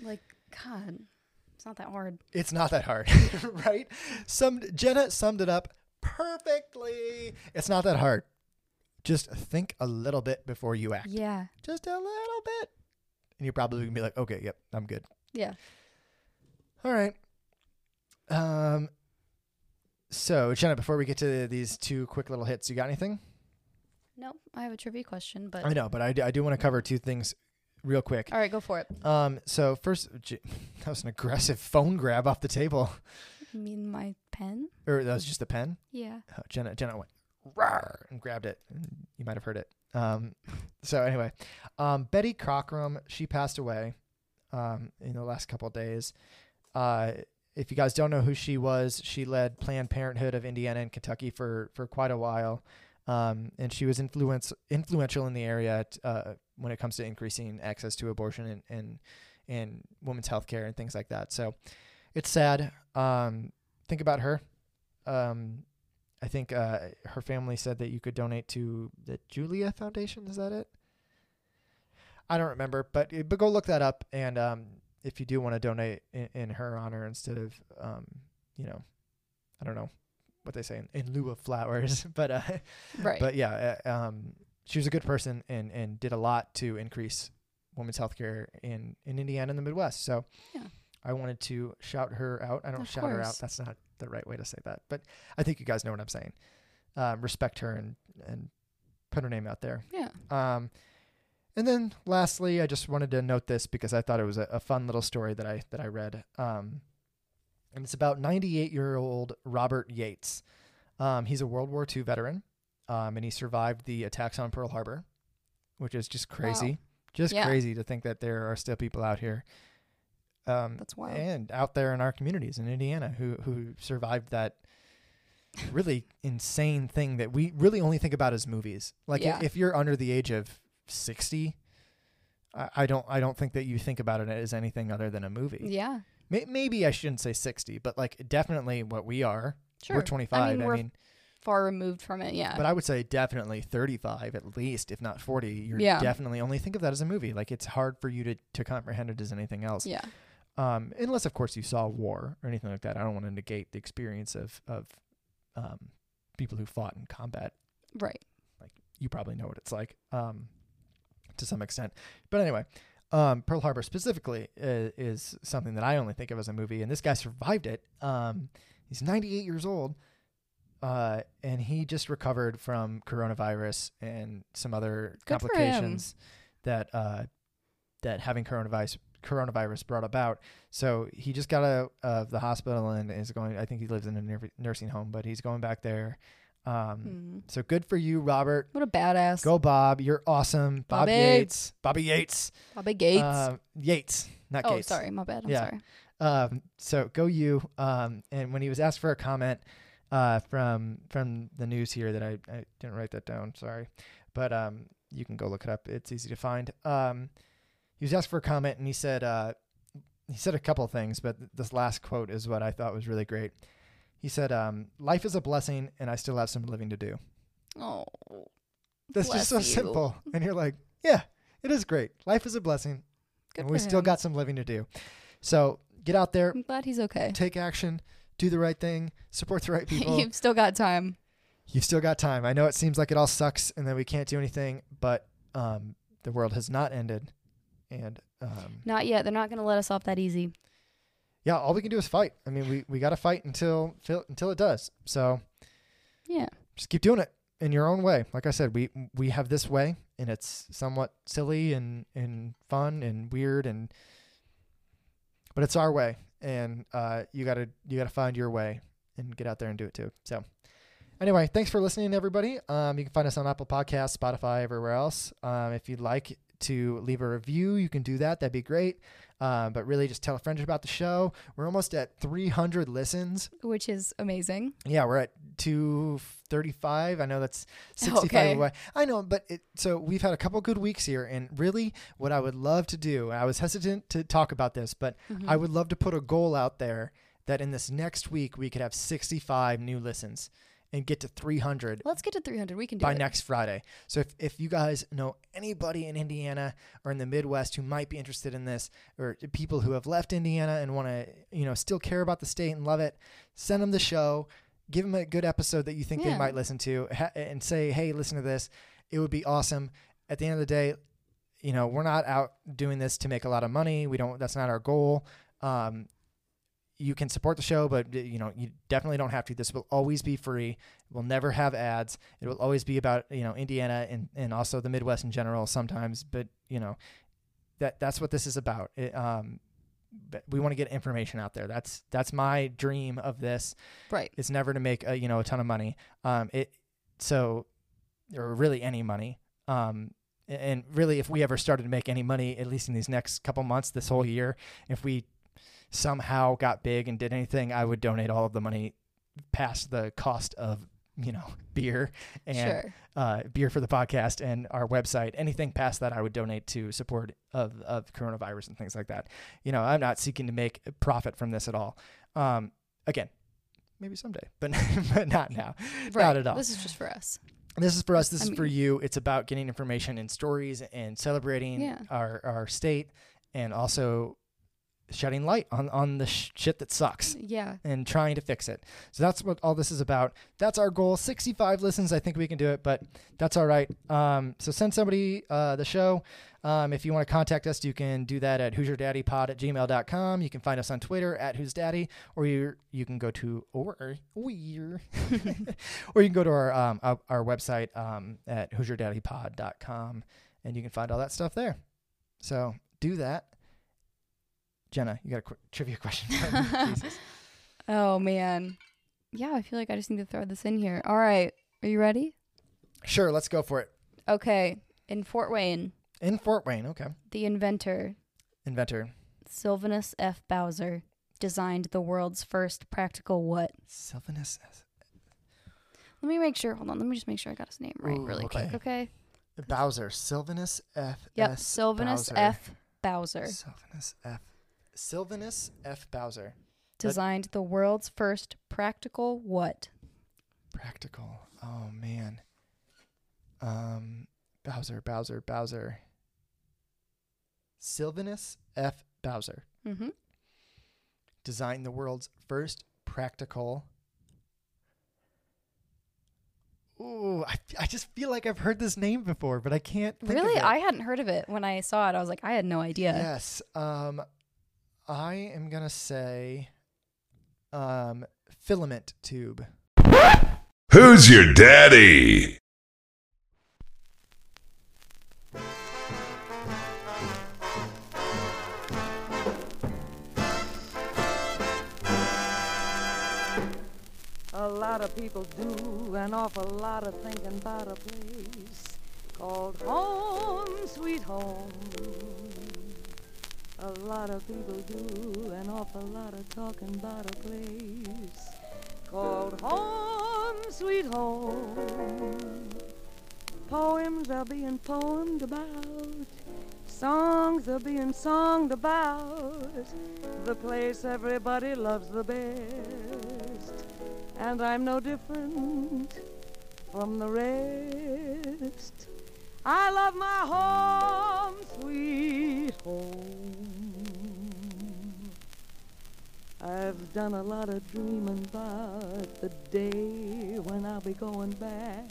Like, God, it's not that hard. It's not that hard, right? Some Jenna summed it up perfectly. It's not that hard. Just think a little bit before you act. Yeah. Just a little bit, and you're probably gonna be like, okay, yep, I'm good. Yeah. All right. Um. So, Jenna, before we get to these two quick little hits, you got anything? No, I have a trivia question, but I know, but I do, I do want to cover two things real quick. all right, go for it. Um. So first, J- that was an aggressive phone grab off the table, You mean my pen? or that was just a pen. Yeah. Oh, Jenna, Jenna went rawr and grabbed it. You might have heard it. Um. So anyway, um, Betty Cockrum, she passed away, um, in the last couple of days. Uh. If you guys don't know who she was, she led Planned Parenthood of Indiana and Kentucky for for quite a while, um, and she was influence influential in the area uh, when it comes to increasing access to abortion and and, and women's health care and things like that. So it's sad. Um, think about her. Um, I think uh, her family said that you could donate to the Julia Foundation. Is that it? I don't remember, but but go look that up. And um, if you do want to donate in, in her honor instead of um, you know, I don't know what they say in, in lieu of flowers, but uh, Right. but yeah, uh, um, she was a good person and and did a lot to increase women's health care in in Indiana and the Midwest. So Yeah. I wanted to shout her out. I don't Of shout her out. That's not the right way to say that, but I think you guys know what I'm saying. Um, respect her and and put her name out there. yeah. Um, and then lastly, I just wanted to note this because I thought it was a, a fun little story that I that I read. Um, and it's about 98 year old Robert Yates. Um, he's a World War II veteran, um, and he survived the attacks on Pearl Harbor, which is just crazy. Just Yeah. crazy to think that there are still people out here, um, That's wild. and out there in our communities in Indiana who who survived that really insane thing that we really only think about as movies. Like if- Yeah. if you're under the age of 60, I, I don't I don't think that you think about it as anything other than a movie. Yeah. May, maybe I shouldn't say 60, but like definitely what we are. Sure. We're 25. I mean, we're far removed from it. Yeah. but I would say definitely 35 at least, if not 40. You're Yeah. definitely only think of that as a movie. Like it's hard for you to, to comprehend it as anything else. yeah. Um, unless of course you saw war or anything like that. I don't want to negate the experience of of um, people who fought in combat. Right. Like you probably know what it's like um, to some extent. But anyway, um, Pearl Harbor specifically is, is something that I only think of as a movie, and this guy survived it. Um, he's 98 years old, uh, and he just recovered from coronavirus and some other Good complications that uh, that having coronavirus coronavirus brought about. So he just got out of the hospital and is going. I think he lives in a nur- nursing home, but he's going back there. Um, Mm. So good for you, Robert. What a badass. Go Bob, you're awesome. Bob Bobby. Yates. Bobby Yates. Bobby Gates. Uh, Yates, not oh, Gates. sorry. My bad. I'm Yeah. sorry. Um, so go you. Um, and when he was asked for a comment uh, from from the news here that I, I didn't write that down, sorry. But um, you can go look it up. It's easy to find. Um, he was asked for a comment and he said uh, he said a couple of things, but th- this last quote is what I thought was really great. He said, um, "Life is a blessing, and I still have some living to do." Oh. That's just so you. simple. And you're like, yeah, it is great. Life is a blessing. Good and we still got some living to do. So get out there, I'm glad he's okay. take action, do the right thing, support the right people. You've still got time. You've still got time. I know it seems like it all sucks and that we can't do anything, but um, the world has not ended, and um, Not yet. They're not going to let us off that easy. Yeah, all we can do is fight. I mean, we we got to fight until until it does. So Yeah. just keep doing it in your own way. Like I said, we we have this way, and it's somewhat silly and and fun and weird, and but it's our way, and uh, you gotta you gotta find your way and get out there and do it too. So. Anyway, thanks for listening, everybody. Um, you can find us on Apple Podcasts, Spotify, everywhere else. Um, if you'd like to leave a review, you can do that. That'd be great. Um, but really, just tell a friend about the show. We're almost at 300 listens. Which is amazing. Yeah, we're at 235. I know that's 65 Okay. away. I know, but it, so we've had a couple good weeks here. And really, what I would love to do, I was hesitant to talk about this, but Mm-hmm. I would love to put a goal out there that in this next week, we could have 65 new listens and get to 300 Let's get to 300. We can do it. by it. next Friday. So if, if you guys know anybody in Indiana or in the Midwest who might be interested in this, or people who have left Indiana and want to, you know, still care about the state and love it, send them the show. Give them a good episode that you think they might listen to, ha- and say, "Hey, listen to this. It would be awesome." At the end of the day, you know, we're not out doing this to make a lot of money. We don't. That's not our goal. Um, you can support the show, but you know you definitely don't have to. This will always be free. We'll never have ads. It will always be about you know Indiana and and also the Midwest in general sometimes. But you know that that's what this is about. It, um, but we want to get information out there. That's that's my dream of this. Right. It's never to make a you know a ton of money. Um, it so or really any money. Um, and really, if we ever started to make any money, at least in these next couple months, this whole year, if we somehow got big and did anything, I would donate all of the money past the cost of you know beer and sure. uh, beer for the podcast and our website. Anything past that, I would donate to support of of coronavirus and things like that. You know, I'm not seeking to make a profit from this at all. Um, again, maybe someday, but but not now. Right. Not at all. This is just for us. This is for us. This I is for you. It's about getting information and stories and celebrating Yeah. our our state and also shedding light on on the sh- shit that sucks Yeah. and trying to fix it. So that's what all this is about. That's our goal. 65 listens. I think we can do it, but that's all right. Um, so send somebody uh, the show. Um, if you want to contact us, you can do that at who'syourdaddypod at gmail.com. You can find us on Twitter at who's daddy, or you you can go to or or or you can go to our um, our, our website um, at who'syourdaddypod.com, and you can find all that stuff there. So do that. Jenna, you got a qu- trivia question. Oh man. Yeah, I feel like I just need to throw this in here. All right. Are you ready? Sure, let's go for it. Okay. In Fort Wayne, In Fort Wayne, okay. the inventor, Inventor Sylvanus F. Bowser, designed the world's first practical what? Sylvanus. Let me make sure. Hold on. Let me just make sure I got his name right Ooh, really quick. okay. Okay. Bowser. Sylvanus F. Yep. S. Sylvanus Bowser. F. Bowser Sylvanus F. Sylvanus F. Bowser. designed the world's first practical what? Practical. Oh man. Um, Bowser. Bowser. Bowser. Sylvanus F. Bowser Mm-hmm. designed the world's first practical. Ooh, I, I just feel like I've heard this name before, but I can't. Really? I hadn't heard of it when I saw it. I was like, I had no idea. Yes. Um, I am gonna say, um, filament tube. Who's your daddy? A lot of people do an awful lot of thinking about a place called home, sweet home. A lot of people do an awful lot of talking about a place called home, sweet home. Poems are being poemed about, songs are being songed about, the place everybody loves the best. And I'm no different from the rest. I love my home, sweet home. I've done a lot of dreaming about the day when I'll be going back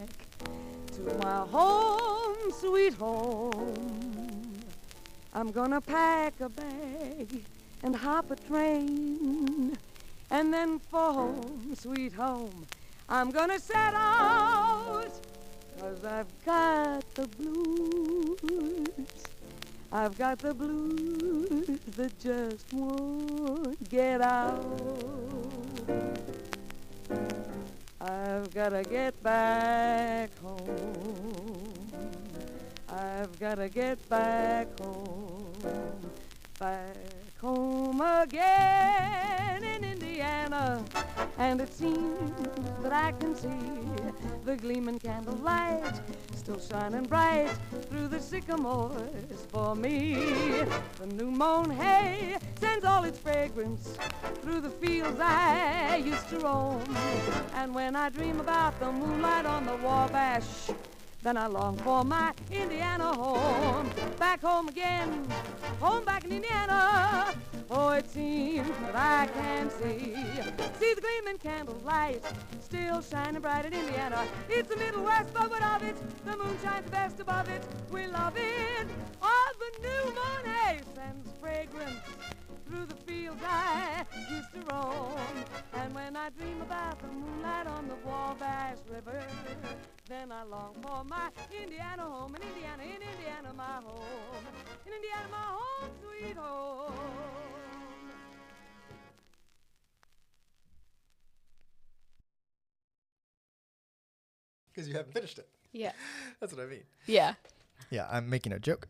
to my home, sweet home. I'm gonna pack a bag and hop a train. And then for home, sweet home, I'm gonna set out. Cause I've got the blues. I've got the blues that just won't get out. I've gotta get back home. I've gotta get back home. Back home again in Indiana. And it seems that I can see the gleaming candlelight still shining bright through the sycamores for me. The new mown hay sends all its fragrance through the fields I used to roam. And when I dream about the moonlight on the Wabash, then I long for my Indiana home. Back home again, home back in Indiana. Oh, it seems that I can see, see the gleaming candlelight still shining bright in Indiana. It's the Middle West, but what of it? The moon shines the best above it. We love it. All the new moon hay sends fragrance through the fields I used to roam. And when I dream about the moonlight on the Wabash River, then I long for my Indiana home. In Indiana, in Indiana, my home. In Indiana, my home, sweet home. Because you haven't finished it. Yeah. That's what I mean. Yeah. Yeah, I'm making a joke.